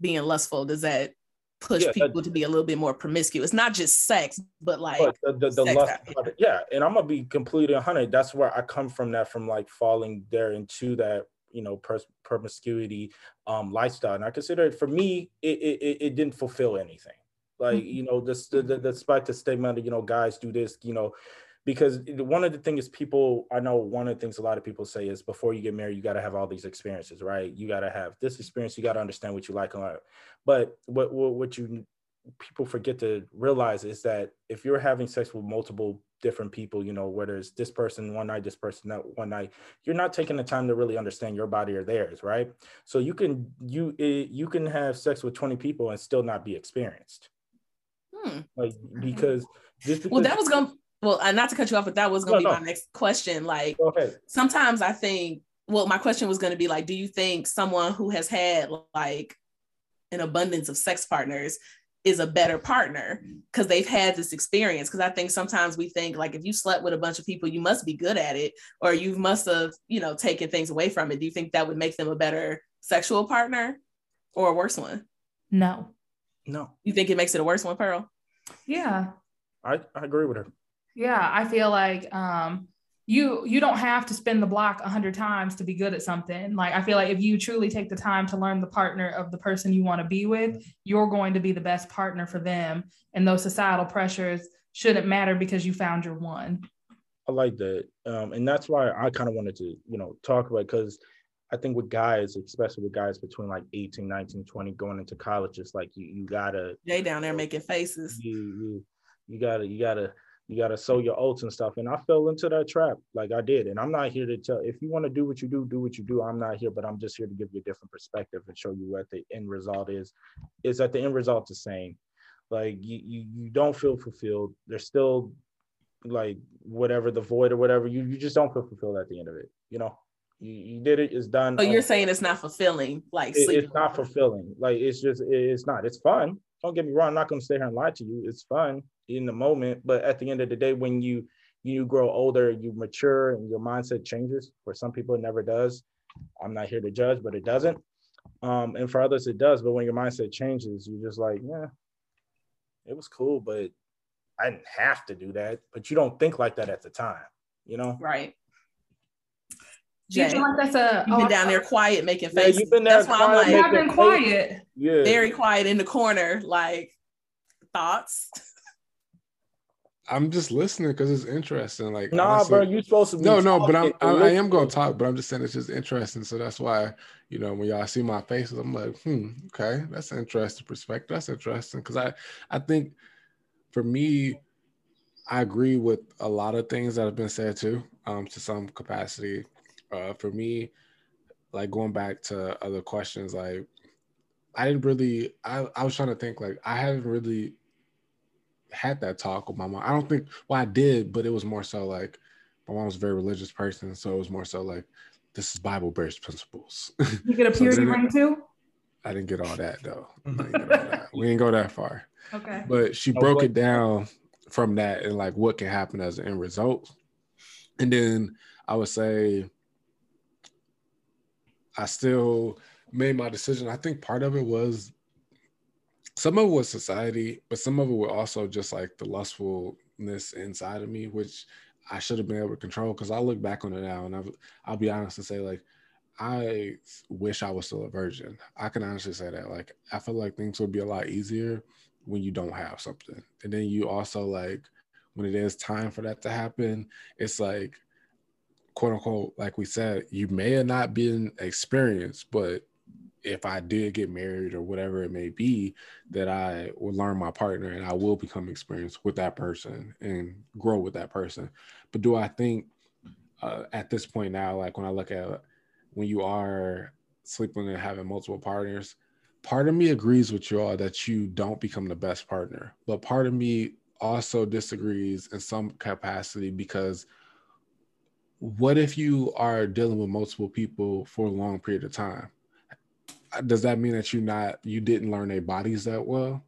being lustful does that push yeah, people to be a little bit more promiscuous. Not just sex, but like but the, the, the lust Yeah, and I'm gonna be completely 100. That's where I come from. That from like falling there into that you know pers- promiscuity um lifestyle, and I consider it for me, it it, it didn't fulfill anything. Like mm-hmm. you know, this the, the, despite the stigma, you know, guys do this, you know, because one of the things people i know one of the things a lot of people say is before you get married you got to have all these experiences right? You got to have this experience you got to understand what you like and like but what, what what you people forget to realize is that if you're having sex with multiple different people you know whether it's this person one night this person that one night you're not taking the time to really understand your body or theirs right? So you can you you can have sex with 20 people and still not be experienced. Hmm. like because just because, well that was gonna well, uh, not to cut you off, but that was going to no, be no. my next question. Like, sometimes I think, well, my question was going to be like, do you think someone who has had like an abundance of sex partners is a better partner because they've had this experience? Because I think sometimes we think like if you slept with a bunch of people, you must be good at it, or you must have, you know, taken things away from it. Do you think that would make them a better sexual partner or a worse one? No. No. You think it makes it a worse one, Pearl? Yeah. I, I agree with her. Yeah, I feel like um, you you don't have to spin the block a hundred times to be good at something. Like I feel like if you truly take the time to learn the partner of the person you want to be with, you're going to be the best partner for them. And those societal pressures shouldn't matter because you found your one. I like that, um, and that's why I kind of wanted to you know talk about because. I think with guys, especially with guys between like 18, 19, 20, going into college, it's like you, you gotta Jay down there making faces. You, you you gotta you gotta you got to sow your oats and stuff. And I fell into that trap like I did. And I'm not here to tell, if you want to do what you do, do what you do. I'm not here, but I'm just here to give you a different perspective and show you what the end result is. Is that the end result the same? Like you, you, you don't feel fulfilled. There's still like whatever the void or whatever, you you just don't feel fulfilled at the end of it. You know, you, did it, it's done. But you're saying it's not fulfilling, like it, it's not fulfilling. Like it's just it's not. It's fun. Don't get me wrong. I'm not gonna stay here and lie to you. It's fun in the moment, but at the end of the day, when you you grow older, you mature, and your mindset changes. For some people, it never does. I'm not here to judge, but it doesn't. Um, and for others, it does. But when your mindset changes, you're just like, yeah, it was cool, but I didn't have to do that. But you don't think like that at the time, you know? Right. Jay, you feel like that's a you've been oh, down there quiet making faces. Yeah, you've been there that's why I'm like, I've been quiet. Yeah. Very quiet in the corner, like thoughts. I'm just listening because it's interesting. Like, nah, honestly, bro, you supposed to. no, no, but I'm I, I, am gonna talk, but I'm just saying it's just interesting. So that's why you know when y'all see my faces, I'm like, hmm, okay, that's an interesting perspective. That's interesting because I I think for me, I agree with a lot of things that have been said too, um, to some capacity. Uh, for me, like going back to other questions, like I didn't really. I I was trying to think like I haven't really had that talk with my mom. I don't think well I did, but it was more so like my mom was a very religious person, so it was more so like this is Bible based principles. You get a purity so ring too? I didn't get all that though. that. We didn't go that far. Okay. But she oh, broke it down from that and like what can happen as an end result. And then I would say I still made my decision. I think part of it was some of it was society, but some of it was also just like the lustfulness inside of me, which I should have been able to control. Because I look back on it now, and I've, I'll be honest and say like, I wish I was still a virgin. I can honestly say that. Like, I feel like things would be a lot easier when you don't have something, and then you also like when it is time for that to happen, it's like quote unquote, like we said, you may have not been experienced, but if I did get married or whatever it may be, that I will learn my partner and I will become experienced with that person and grow with that person. But do I think uh, at this point now, like when I look at when you are sleeping and having multiple partners, part of me agrees with you all that you don't become the best partner, but part of me also disagrees in some capacity because what if you are dealing with multiple people for a long period of time? Does that mean that you not you didn't learn their bodies that well?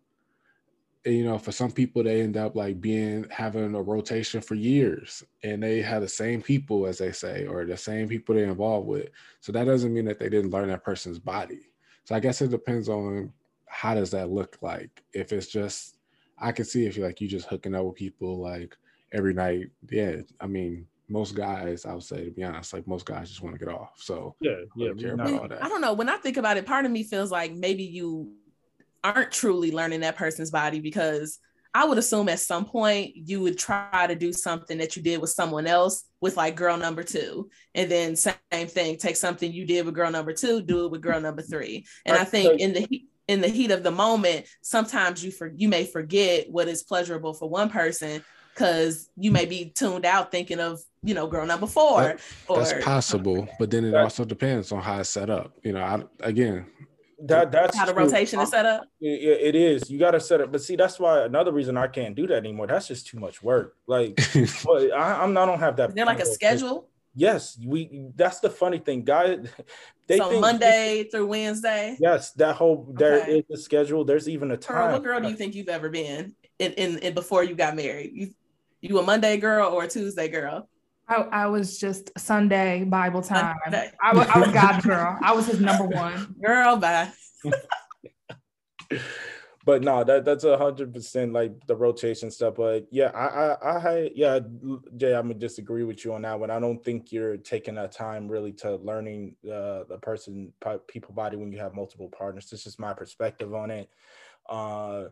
And, you know, for some people, they end up like being having a rotation for years, and they have the same people, as they say, or the same people they're involved with. So that doesn't mean that they didn't learn that person's body. So I guess it depends on how does that look like. If it's just, I can see if you like you just hooking up with people like every night. Yeah, I mean, most guys, I would say, to be honest, like most guys just want to get off. So yeah, yeah, care about all that. I don't know. When I think about it, part of me feels like maybe you aren't truly learning that person's body because I would assume at some point you would try to do something that you did with someone else with like girl number two, and then same thing, take something you did with girl number two, do it with girl number three. And I think in the in the heat of the moment, sometimes you for you may forget what is pleasurable for one person because you may be tuned out thinking of you know girl number four that, or, that's possible but then it also depends on how it's set up. You know I, again that that's how the true. rotation is set up. It, it is. You got to set it but see that's why another reason i can't do that anymore. That's just too much work. Like I, i'm not don't have that is there like a schedule? Yes we that's the funny thing. Guys they so monday we, through wednesday? Yes that whole there okay. is a schedule. There's even a time girl, what girl do you think you've ever been in, in, in before you got married? You you a monday girl or a tuesday girl I, I was just Sunday Bible time. Sunday. I, I was God's girl. I was his number one girl. Bye. but no, that that's a hundred percent like the rotation stuff. But yeah, I, I, I, yeah, Jay, I'm gonna disagree with you on that one. I don't think you're taking that time really to learning uh, the person, people body when you have multiple partners. This is my perspective on it. Uh,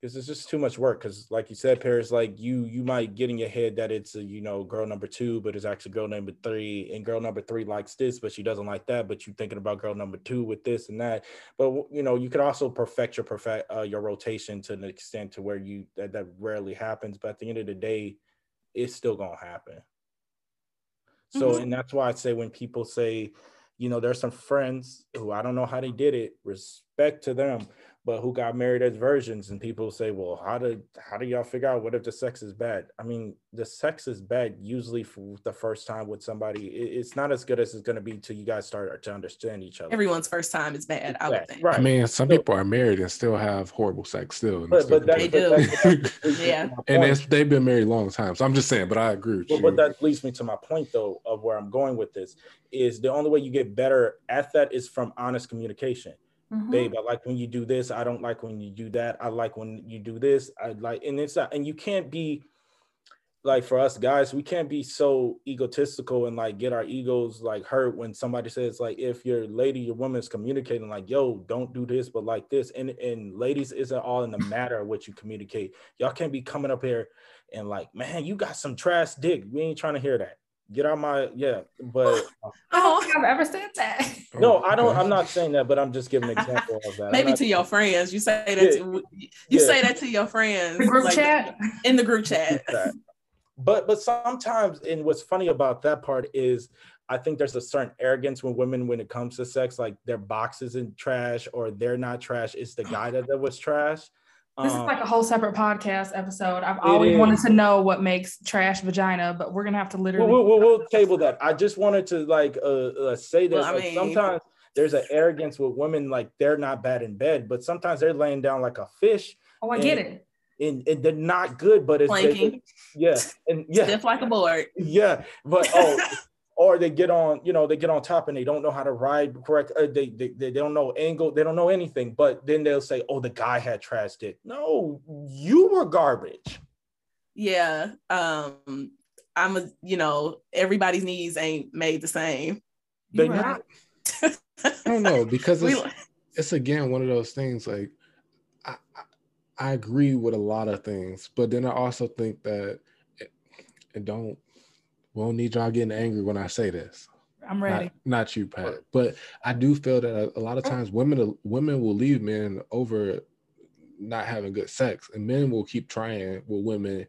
because it's just too much work. Because like you said, Paris, like you you might get in your head that it's a you know girl number two, but it's actually girl number three, and girl number three likes this, but she doesn't like that. But you're thinking about girl number two with this and that. But you know you could also perfect your perfect uh, your rotation to an extent to where you that, that rarely happens. But at the end of the day, it's still gonna happen. So mm-hmm. and that's why I say when people say, you know, there's some friends who I don't know how they did it, respect to them but who got married as virgins and people say well how did how do y'all figure out what if the sex is bad? I mean the sex is bad usually for the first time with somebody. It's not as good as it's going to be till you guys start to understand each other. Everyone's first time is bad i would think. right. I mean some so, people are married and still have horrible sex still but, still but that, they do. yeah. and they've been married a long time so i'm just saying but i agree well, but that leads me to my point though of where i'm going with this is the only way you get better at that is from honest communication Mm-hmm. babe i like when you do this. I don't like when you do that. I like when you do this. I like and it's not and you can't be like for us guys we can't be so egotistical and like get our egos like hurt when somebody says like if your lady your woman is communicating like yo don't do this but like this and and ladies isn't all in the matter of what you communicate. Y'all can't be coming up here and like man you got some trash dick. We ain't trying to hear that get out my yeah but i don't think i've ever said that no i don't i'm not saying that but i'm just giving an example of that maybe to your friends you say that yeah. to, you yeah. say that to your friends the group like, chat in the group chat but but sometimes and what's funny about that part is I think there's a certain arrogance when women, when it comes to sex, like their box isn't trash or they're not trash. It's the guy that, that was trash. This um, is like a whole separate podcast episode. I've always wanted to know what makes trash vagina, but we're gonna have to literally. We'll, we'll, we'll table that. I just wanted to like uh, uh say that well, like mean... sometimes there's an arrogance with women, like they're not bad in bed, but sometimes they're laying down like a fish. Oh, I and, get it. And, and, they're not good, but it's planking. yeah, and yeah, stiff like a board. Yeah, but oh, or they get on, you know, they get on top and they don't know how to ride correct. Uh, they, they they don't know angle, they don't know anything. But then they'll say, "Oh, the guy had trash dick." No, you were garbage. Yeah, um, I'm a, you know, everybody's needs ain't made the same. They not. I don't know because it's, it's again one of those things. Like, I, I agree with a lot of things, but then I also think that it, it don't won't need y'all getting angry when I say this. I'm ready. Not, not you, Pat. But I do feel that a, a lot of times women women will leave men over not having good sex, and men will keep trying with women,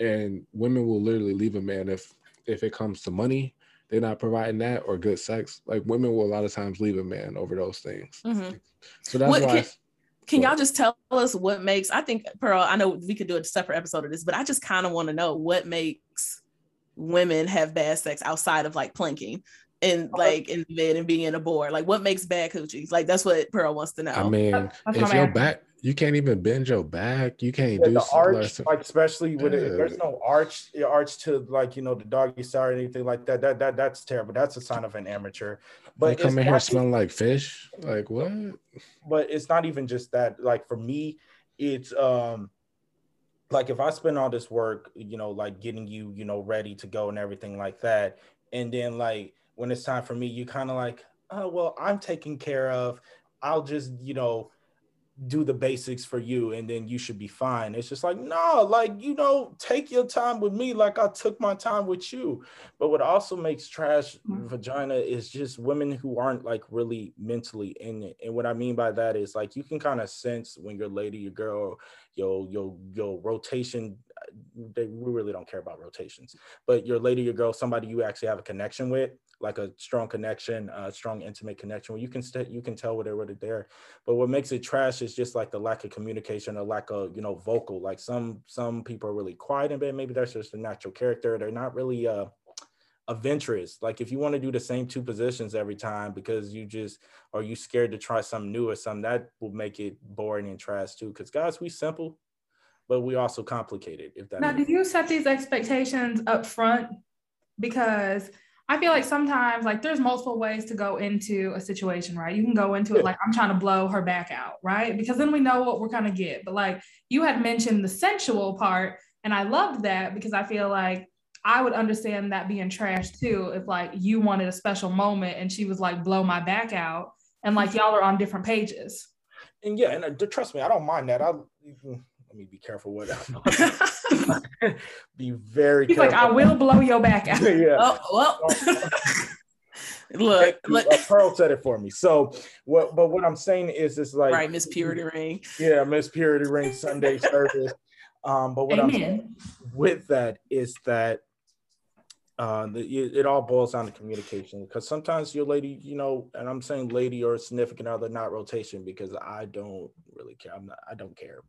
and women will literally leave a man if if it comes to money, they're not providing that or good sex. Like women will a lot of times leave a man over those things. Mm-hmm. So that's what, why. Can, can y'all just tell us what makes? I think Pearl. I know we could do a separate episode of this, but I just kind of want to know what makes women have bad sex outside of like planking and like in bed and being a board? Like what makes bad coochies? Like that's what Pearl wants to know. I mean, that's if your back you can't even bend your back, you can't yeah, do the arch, like especially with yeah. it, there's no arch your arch to like you know the doggy style or anything like that. That that that's terrible. That's a sign of an amateur. But they come in here smelling like fish. Like what? But it's not even just that. Like for me, it's um like if I spend all this work, you know, like getting you, you know, ready to go and everything like that, and then like when it's time for me, you kind of like, oh well, I'm taken care of. I'll just, you know, do the basics for you and then you should be fine. It's just like, no, like, you know, take your time with me like I took my time with you. But what also makes trash mm-hmm. vagina is just women who aren't like really mentally in it. And what I mean by that is like you can kind of sense when your lady, your girl, your your your rotation they we really don't care about rotations but your lady your girl somebody you actually have a connection with like a strong connection a strong intimate connection where you can st- you can tell where they're really there but what makes it trash is just like the lack of communication or lack of you know vocal like some some people are really quiet in bed maybe that's just a natural character they're not really uh adventurous. Like if you want to do the same two positions every time because you just are you scared to try something new or something that will make it boring and trash too. Because guys, we simple, but we also complicated. If that now, do you set these expectations up front? Because I feel like sometimes like there's multiple ways to go into a situation, right? You can go into it like I'm trying to blow her back out, right? Because then we know what we're gonna get. But like you had mentioned the sensual part, and I loved that because I feel like I would understand that being trash too. If like you wanted a special moment and she was like, blow my back out, and like y'all are on different pages. And yeah, and uh, trust me, I don't mind that. I let me be careful what be very He's careful. like, I will blow your back out. yeah. Oh, well. look, look. Uh, Pearl said it for me. So what but what I'm saying is it's like right, Miss Purity Ring. Yeah, Miss Purity Ring Sunday service. Um, but what Amen. I'm saying with that is that uh, the, it, all boils down to communication because sometimes your lady, you know, and I'm saying lady or significant other, not rotation, because I don't really care. I'm not, I don't care.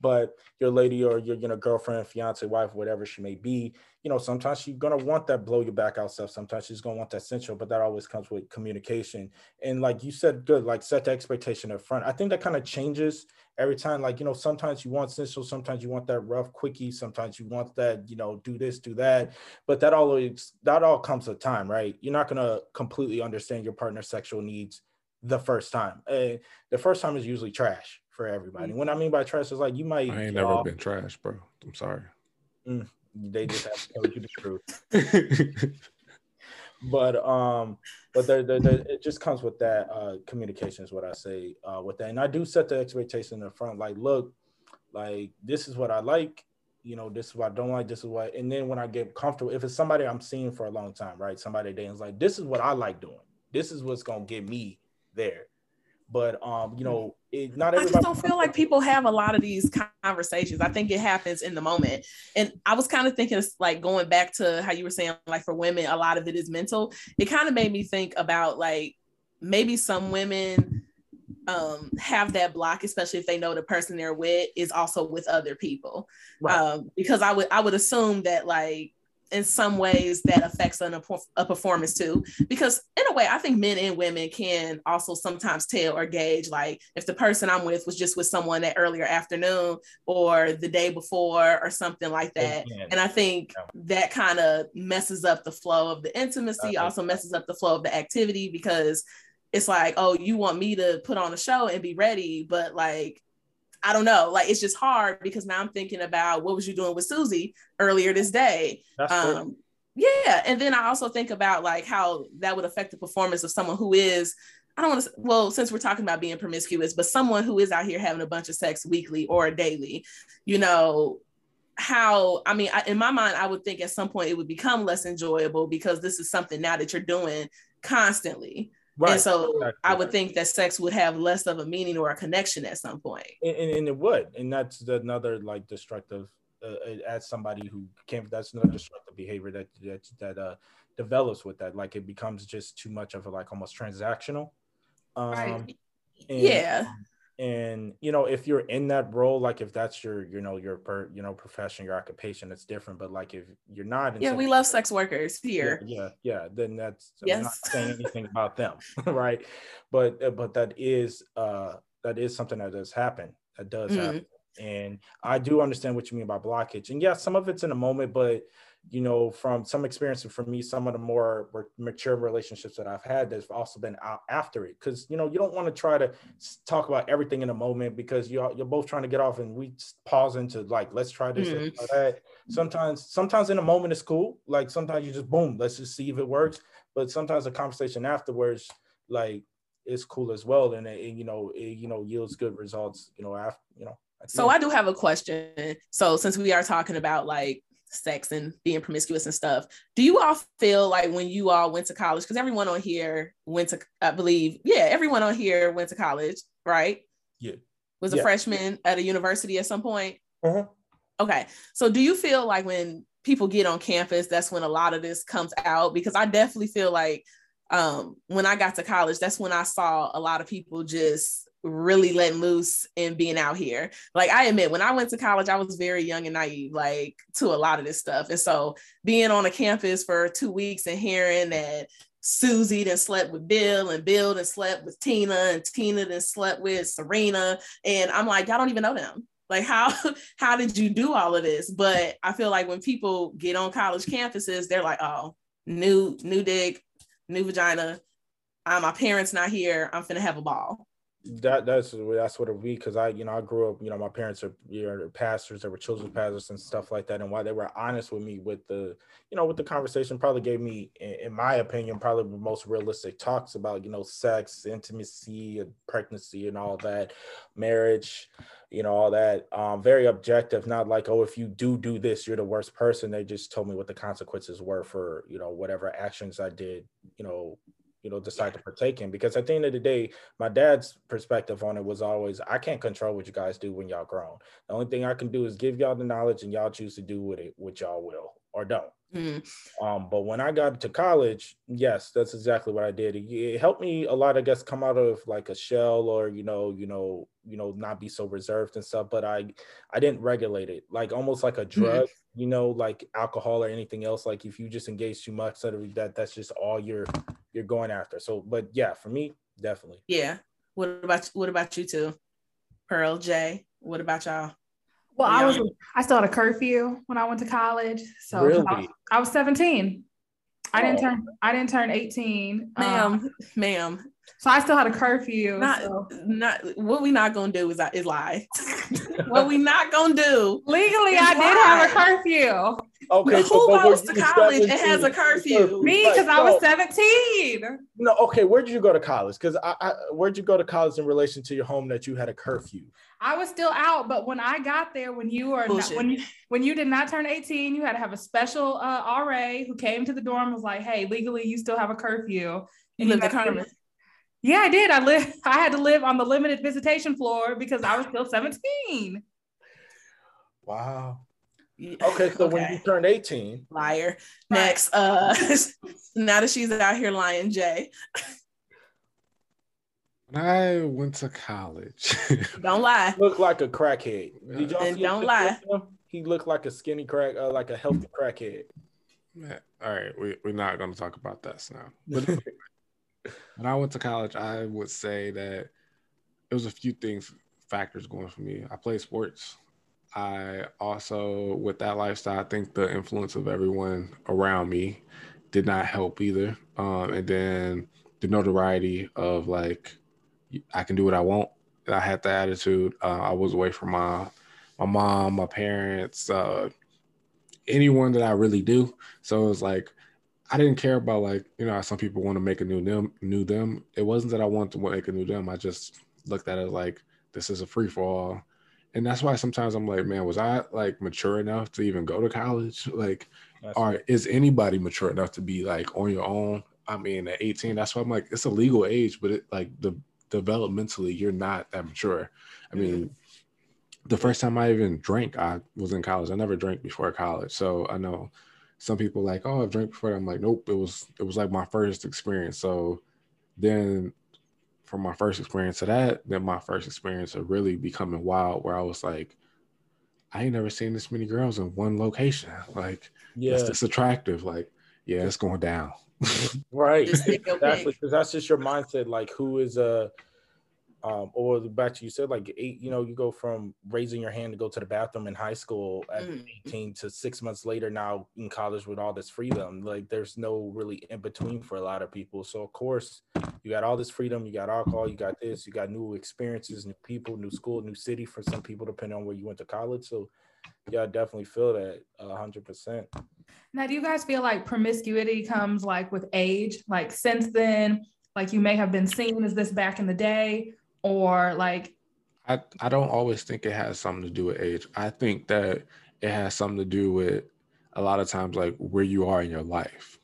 But your lady or your, you know, girlfriend, fiance, wife, whatever she may be, you know, sometimes she's gonna want that blow your back out stuff. Sometimes she's gonna want that sensual, but that always comes with communication. And like you said, good, like set the expectation up front. I think that kind of changes every time. Like, you know, sometimes you want sensual, sometimes you want that rough quickie, sometimes you want that, you know, do this, do that. But that always that all comes with time, right? You're not gonna completely understand your partner's sexual needs the first time. Uh, the first time is usually trash for everybody. Mm-hmm. What I mean by trash is like you might. I ain't never off. been trash, bro. I'm sorry. Mm, they just have to tell you the truth. but um, but there, there, there, it just comes with that uh, communication is what I say uh, with that, and I do set the expectation in the front. Like, look, like this is what I like. You know, this is what I don't like. This is what, and then when I get comfortable, if it's somebody I'm seeing for a long time, right? Somebody dating like, this is what I like doing. This is what's gonna get me there. But um, you know, it, not everybody. I just don't feel like people have a lot of these conversations. I think it happens in the moment. And I was kind of thinking, like going back to how you were saying, like for women, a lot of it is mental. It kind of made me think about like maybe some women um have that block especially if they know the person they're with is also with other people right. um because i would i would assume that like in some ways that affects a, a performance too. Because in a way i think men and women can also sometimes tell or gauge like if the person i'm with was just with someone that earlier afternoon or the day before or something like that. and i think that kind of messes up the flow of the intimacy also messes up the flow of the activity because it's like oh you want me to put on a show and be ready but like I don't know. Like it's just hard because now I'm thinking about what was you doing with Susie earlier this day. Um, yeah, and then I also think about like how that would affect the performance of someone who is. I don't want to. Well, since we're talking about being promiscuous, but someone who is out here having a bunch of sex weekly or daily, you know, how i mean I, in my mind i would think at some point it would become less enjoyable because this is something now that you're doing constantly Right. And so exactly. I would think that sex would have less of a meaning or a connection at some point. And, and it would. And that's another like destructive, uh, uh, as somebody who can't, that's another destructive behavior that, that, that uh, develops with that. Like it becomes just too much of a like almost transactional. Um, right. And, yeah. Um, and you know if you're in that role like if that's your you know your per you know profession your occupation it's different but like if you're not in yeah we love sex workers here yeah yeah, yeah then that's yes. I'm not saying anything about them right but uh, but that is uh that is something that does happen that does mm-hmm. happen and i do understand what you mean by blockage and yeah some of it's in a moment but you know, from some experience and for me, some of the more mature relationships that I've had, there's also been out after it. Cause you know, you don't want to try to talk about everything in a moment because you're you're both trying to get off and we pause into like, let's try this mm-hmm. that. Sometimes, sometimes in a moment it's cool. Like sometimes you just boom, let's just see if it works. But sometimes a conversation afterwards, like it's cool as well. And it, you know, it, you know, yields good results, you know, after, you know. So I do have a question. So since we are talking about like sex and being promiscuous and stuff. Do you all feel like when you all went to college, because everyone on here went to, I believe, yeah, everyone on here went to college, right? Yeah. Was yeah. a freshman at a university at some point? Uh-huh. Okay. So do you feel like when people get on campus, that's when a lot of this comes out? Because I definitely feel like um, when I got to college, that's when I saw a lot of people just really letting loose and being out here. Like I admit, when I went to college, I was very young and naive, like to a lot of this stuff. And so being on a campus for two weeks and hearing that Susie then slept with Bill and Bill then slept with Tina and Tina then slept with Serena. And I'm like, y'all don't even know them. Like how how did you do all of this? But I feel like when people get on college campuses, they're like, oh, new new dick, new vagina. Uh, my parents not here. I'm finna have a ball that that's that's what it be because I you know I grew up you know my parents are you know pastors they were children's pastors and stuff like that and why they were honest with me with the you know with the conversation probably gave me in my opinion probably the most realistic talks about you know sex intimacy and pregnancy and all that marriage you know all that um very objective not like oh if you do do this you're the worst person. They just told me what the consequences were for you know whatever actions I did you know you know decide to partake in because at the end of the day my dad's perspective on it was always i can't control what you guys do when y'all grown the only thing i can do is give y'all the knowledge and y'all choose to do with it what y'all will or don't. Mm. Um, but when I got to college, yes, that's exactly what I did. It, it, helped me a lot, I guess, come out of like a shell or you know, you know, you know, not be so reserved and stuff. But I, I didn't regulate it, like almost like a mm-hmm. drug, mm. You know, like alcohol or anything else. Like if you just engage too much, that that's just all you're you're going after. So, but yeah, for me, definitely. Yeah. What about what about you two, Pearl Jay? What about y'all? Well, I was I still had a curfew when I went to college. So really? I, was, I, was, 17. I didn't turn I didn't turn 18. Ma'am, um, ma'am. So I still had a curfew. Not, so. not what we not gonna do is, is lie. what we not gonna do legally, I lie. did have a curfew. Okay, who goes to college and has a curfew? Me, because I was 17. No, okay. Where did you go to college? Because I, I, where'd you go to college in relation to your home that you had a curfew? I was still out, but when I got there, when you were not, when you when you did not turn 18, you had to have a special uh, RA who came to the dorm and was like, "Hey, legally, you still have a curfew." And you lived in Carmen. Yeah, I did. I live. I had to live on the limited visitation floor because I was still 17. Wow. Okay, so okay. when you turned 18. Liar. Right. Next, uh now that she's out here lying, Jay. When I went to college. don't lie. Looked like a crackhead. Did y'all and don't lie. He looked like a skinny crack, uh, like a healthy crackhead. Man, all right, we, we're not going to talk about that now. But when I went to college, I would say that it was a few things, factors going for me. I played sports. I also, with that lifestyle, I think the influence of everyone around me did not help either. Um, and then the notoriety of like I can do what I want. I had the attitude. Uh, I was away from my my mom, my parents, uh, anyone that I really do. So it was like I didn't care about like you know some people want to make a new them new them. It wasn't that I wanted to make a new them. I just looked at it like this is a free for all, and that's why sometimes I'm like, man, was I like mature enough to even go to college? Like, that's or is anybody mature enough to be like on your own? I mean, at 18, that's why I'm like, it's a legal age, but it like the developmentally you're not that mature. I mean, the first time I even drank, I was in college. I never drank before college, so I know some people like, oh, I've drank before. I'm like, nope. It was it was like my first experience. So then, from my first experience to that, then my first experience of really becoming wild, where I was like, I ain't never seen this many girls in one location. Like, yeah, it's just attractive. Like, yeah, it's going down right. exactly, because that's just your mindset. Like, who is a, um, or back to you said, like eight, you know, you go from raising your hand to go to the bathroom in high school at mm. 18 to six months later now in college with all this freedom. Like, there's no really in between for a lot of people. So, of course, you got all this freedom, you got alcohol, you got this, you got new experiences, new people, new school, new city for some people, depending on where you went to college. So, yeah, I definitely feel that hundred percent. Now, do you guys feel like promiscuity comes like with age? Like since then, like you may have been seen as this back in the day, or like I, I don't always think it has something to do with age. I think that it has something to do with a lot of times like where you are in your life.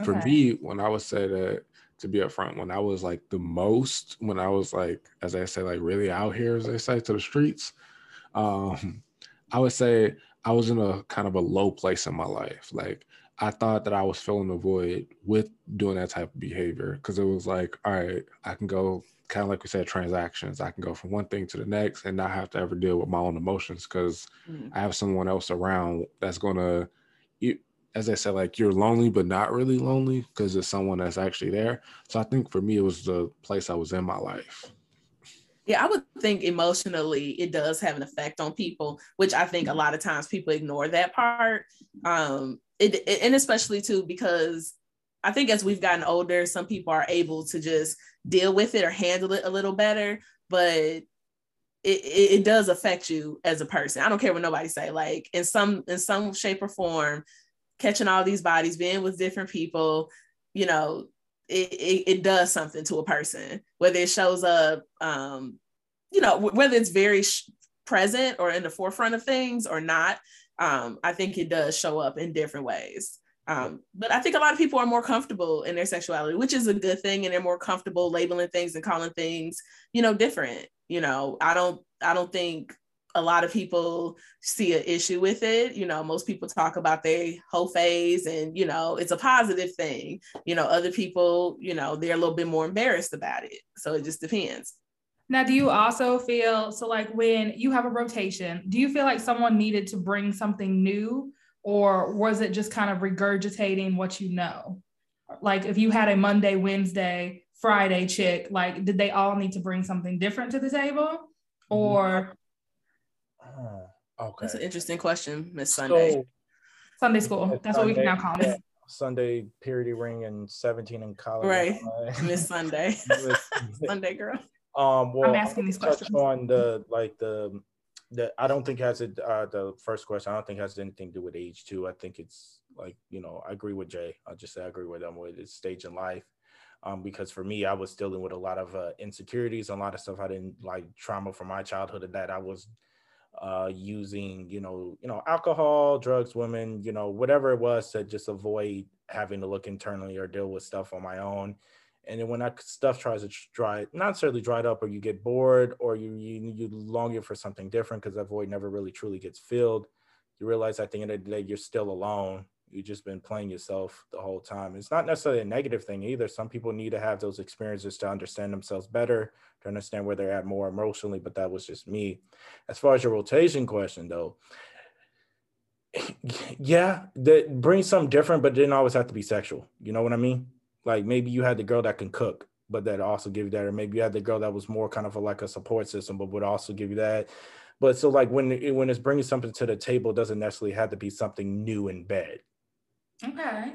Okay. For me, when I would say that to be upfront, when I was like the most, when I was like, as I say, like really out here, as they say, to the streets, um, I would say I was in a kind of a low place in my life. Like I thought that I was filling a void with doing that type of behavior because it was like, all right, I can go kind of like we said, transactions. I can go from one thing to the next and not have to ever deal with my own emotions because mm. I have someone else around that's gonna, you, as I said, like you're lonely but not really lonely because there's someone that's actually there. So I think for me, it was the place I was in my life yeah, I would think emotionally it does have an effect on people, which I think a lot of times people ignore that part. Um, it, it, and especially too because I think as we've gotten older, some people are able to just deal with it or handle it a little better, but it, it, it, does affect you as a person. I don't care what nobody say. Like in some in some shape or form, catching all these bodies, being with different people, you know, it, it, it, does something to a person, whether it shows up, um, you know, whether it's very sh- present or in the forefront of things or not. Um, I think it does show up in different ways. Um, but I think a lot of people are more comfortable in their sexuality, which is a good thing, and they're more comfortable labeling things and calling things, you know, different. You know, I don't, I don't think a lot of people see an issue with it. You know, most people talk about their whole phase and, you know, it's a positive thing. You know, other people, you know, they're a little bit more embarrassed about it. So it just depends. Now, do you also feel so like when you have a rotation, do you feel like someone needed to bring something new or was it just kind of regurgitating what you know? Like if you had a Monday, Wednesday, Friday chick, like did they all need to bring something different to the table? Or uh, okay. That's an interesting question, Miss Sunday. So, Sunday school. That's Sunday, what we can now call it. Sunday purity ring and 17 in college. Right. Miss Sunday. Sunday girl. Um well I'm asking these questions on the like the the I don't think has it uh the first question, I don't think has anything to do with age too. I think it's like, you know, I agree with Jay. I'll just say I agree with them with stage in life. Um, because for me, I was dealing with a lot of uh, insecurities, a lot of stuff I didn't like trauma from my childhood that I was uh, using, you know, you know, alcohol, drugs, women, you know, whatever it was to just avoid having to look internally or deal with stuff on my own. And then when that stuff tries to dry, not necessarily dried up, or you get bored, or you you, you longing for something different because that void never really truly gets filled, you realize at the end of the day you're still alone you've just been playing yourself the whole time. It's not necessarily a negative thing either. Some people need to have those experiences to understand themselves better, to understand where they're at more emotionally, but that was just me. As far as your rotation question though, yeah, that brings something different, but it didn't always have to be sexual. You know what I mean? Like maybe you had the girl that can cook, but that also give you that, or maybe you had the girl that was more kind of a, like a support system, but would also give you that. But so like when when it's bringing something to the table, doesn't necessarily have to be something new in bed. Okay.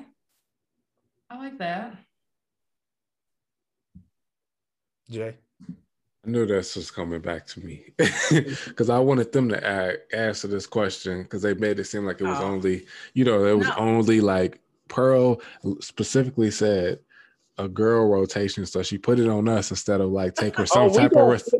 I like that. Jay? I knew this was coming back to me because I wanted them to add, answer this question because they made it seem like it was oh. only, you know, it was no. only like Pearl specifically said a girl rotation, so she put it on us instead of like take her oh, some oh, type of res-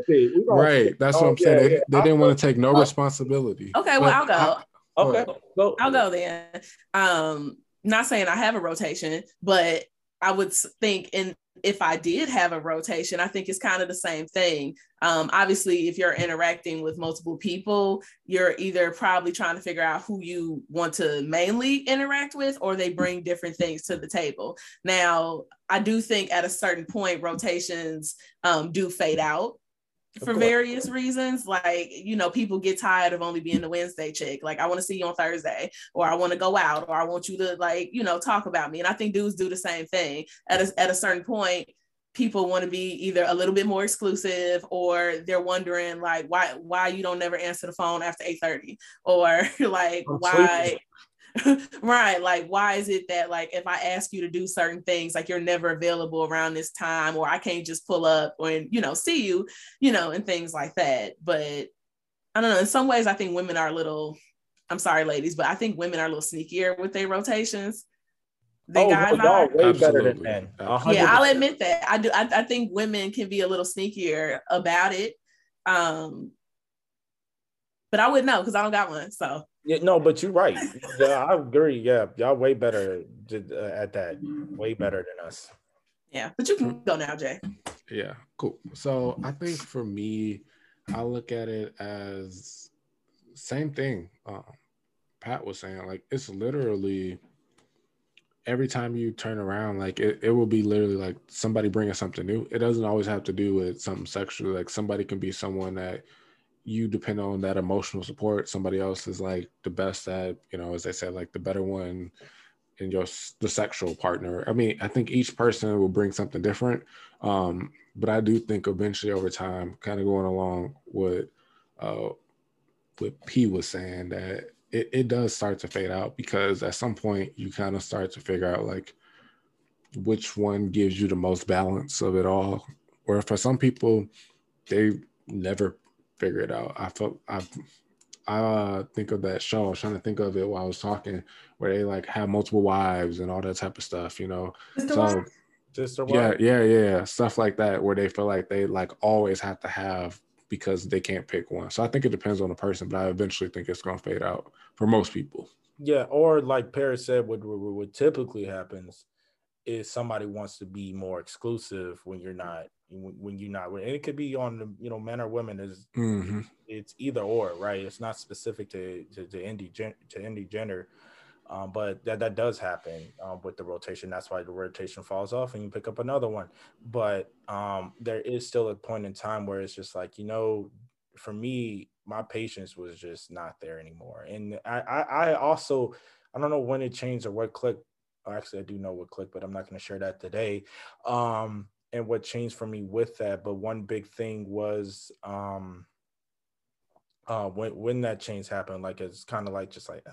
right. That's what I'm saying. Yeah, they, they didn't want to take no responsibility. Okay, well I'll go. I, okay, go. I'll go then. Um, not saying I have a rotation, but I would think in if I did have a rotation, I think it's kind of the same thing. Um, obviously, if you're interacting with multiple people, you're either probably trying to figure out who you want to mainly interact with, or they bring different things to the table. Now, I do think at a certain point, rotations um, do fade out for various reasons. Like, you know, people get tired of only being the Wednesday chick. Like, I want to see you on Thursday, or I want to go out, or I want you to like, you know, talk about me. And I think dudes do the same thing. At a, at a certain point, people want to be either a little bit more exclusive or they're wondering like why why you don't never answer the phone after 8 30 or like I'm why sleeping. right. Like, why is it that, like, if I ask you to do certain things, like you're never available around this time, or I can't just pull up and, you know, see you, you know, and things like that. But I don't know. In some ways, I think women are a little, I'm sorry, ladies, but I think women are a little sneakier with their rotations. They oh, guys no, are way better than men. Yeah, I'll admit that. I do. I, I think women can be a little sneakier about it. Um, but I wouldn't know because I don't got one. So yeah, no, but you're right. Yeah, I agree. Yeah, y'all way better uh, at that. Way better than us. Yeah, but you can go now, Jay. Yeah, cool. So I think for me, I look at it as same thing. Uh, Pat was saying, like it's literally every time you turn around, like it, it will be literally like somebody bringing something new. It doesn't always have to do with something sexual. Like somebody can be someone that you depend on that emotional support. Somebody else is like the best at, you know, as they said, like the better one in your the sexual partner. I mean, I think each person will bring something different. Um, but I do think eventually over time, kind of going along with uh what P was saying, that it, it does start to fade out because at some point you kind of start to figure out like which one gives you the most balance of it all. Or for some people, they never figure it out. I felt I I uh, think of that show. I was trying to think of it while I was talking, where they like have multiple wives and all that type of stuff, you know. so just or yeah, yeah, yeah, stuff like that, where they feel like they like always have to have because they can't pick one. So I think it depends on the person, but I eventually think it's gonna fade out for most people. Yeah, or like Paris said, what what typically happens is somebody wants to be more exclusive when you're not when you're not. And it could be on the you know men or women. Is mm-hmm. it's either or, right? It's not specific to to, to indie to indie gender. Um, but that, that does happen um, with the rotation. That's why the rotation falls off and you pick up another one. But um, there is still a point in time where it's just like, you know, for me, my patience was just not there anymore. And I, I, I also, I don't know when it changed or what clicked. Actually, I do know what clicked, but I'm not going to share that today. Um, and what changed for me with that. But one big thing was um, uh, when when that change happened, like it's kind of like just like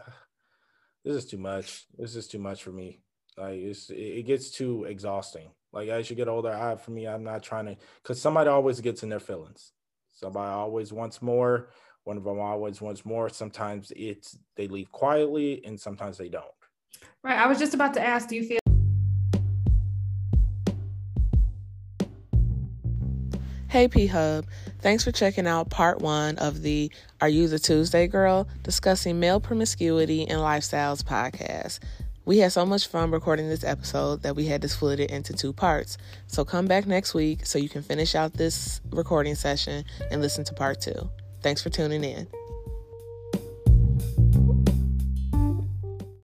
this is too much. This is too much for me. Like it's it gets too exhausting. Like as you get older, I for me, I'm not trying to because somebody always gets in their feelings. Somebody always wants more. One of them always wants more. Sometimes it's they leave quietly, and sometimes they don't. Right. I was just about to ask. Do you feel? Hey P Hub, thanks for checking out part one of the Are You the Tuesday Girl discussing male promiscuity and lifestyles podcast. We had so much fun recording this episode that we had to split it into two parts. So come back next week so you can finish out this recording session and listen to part two. Thanks for tuning in.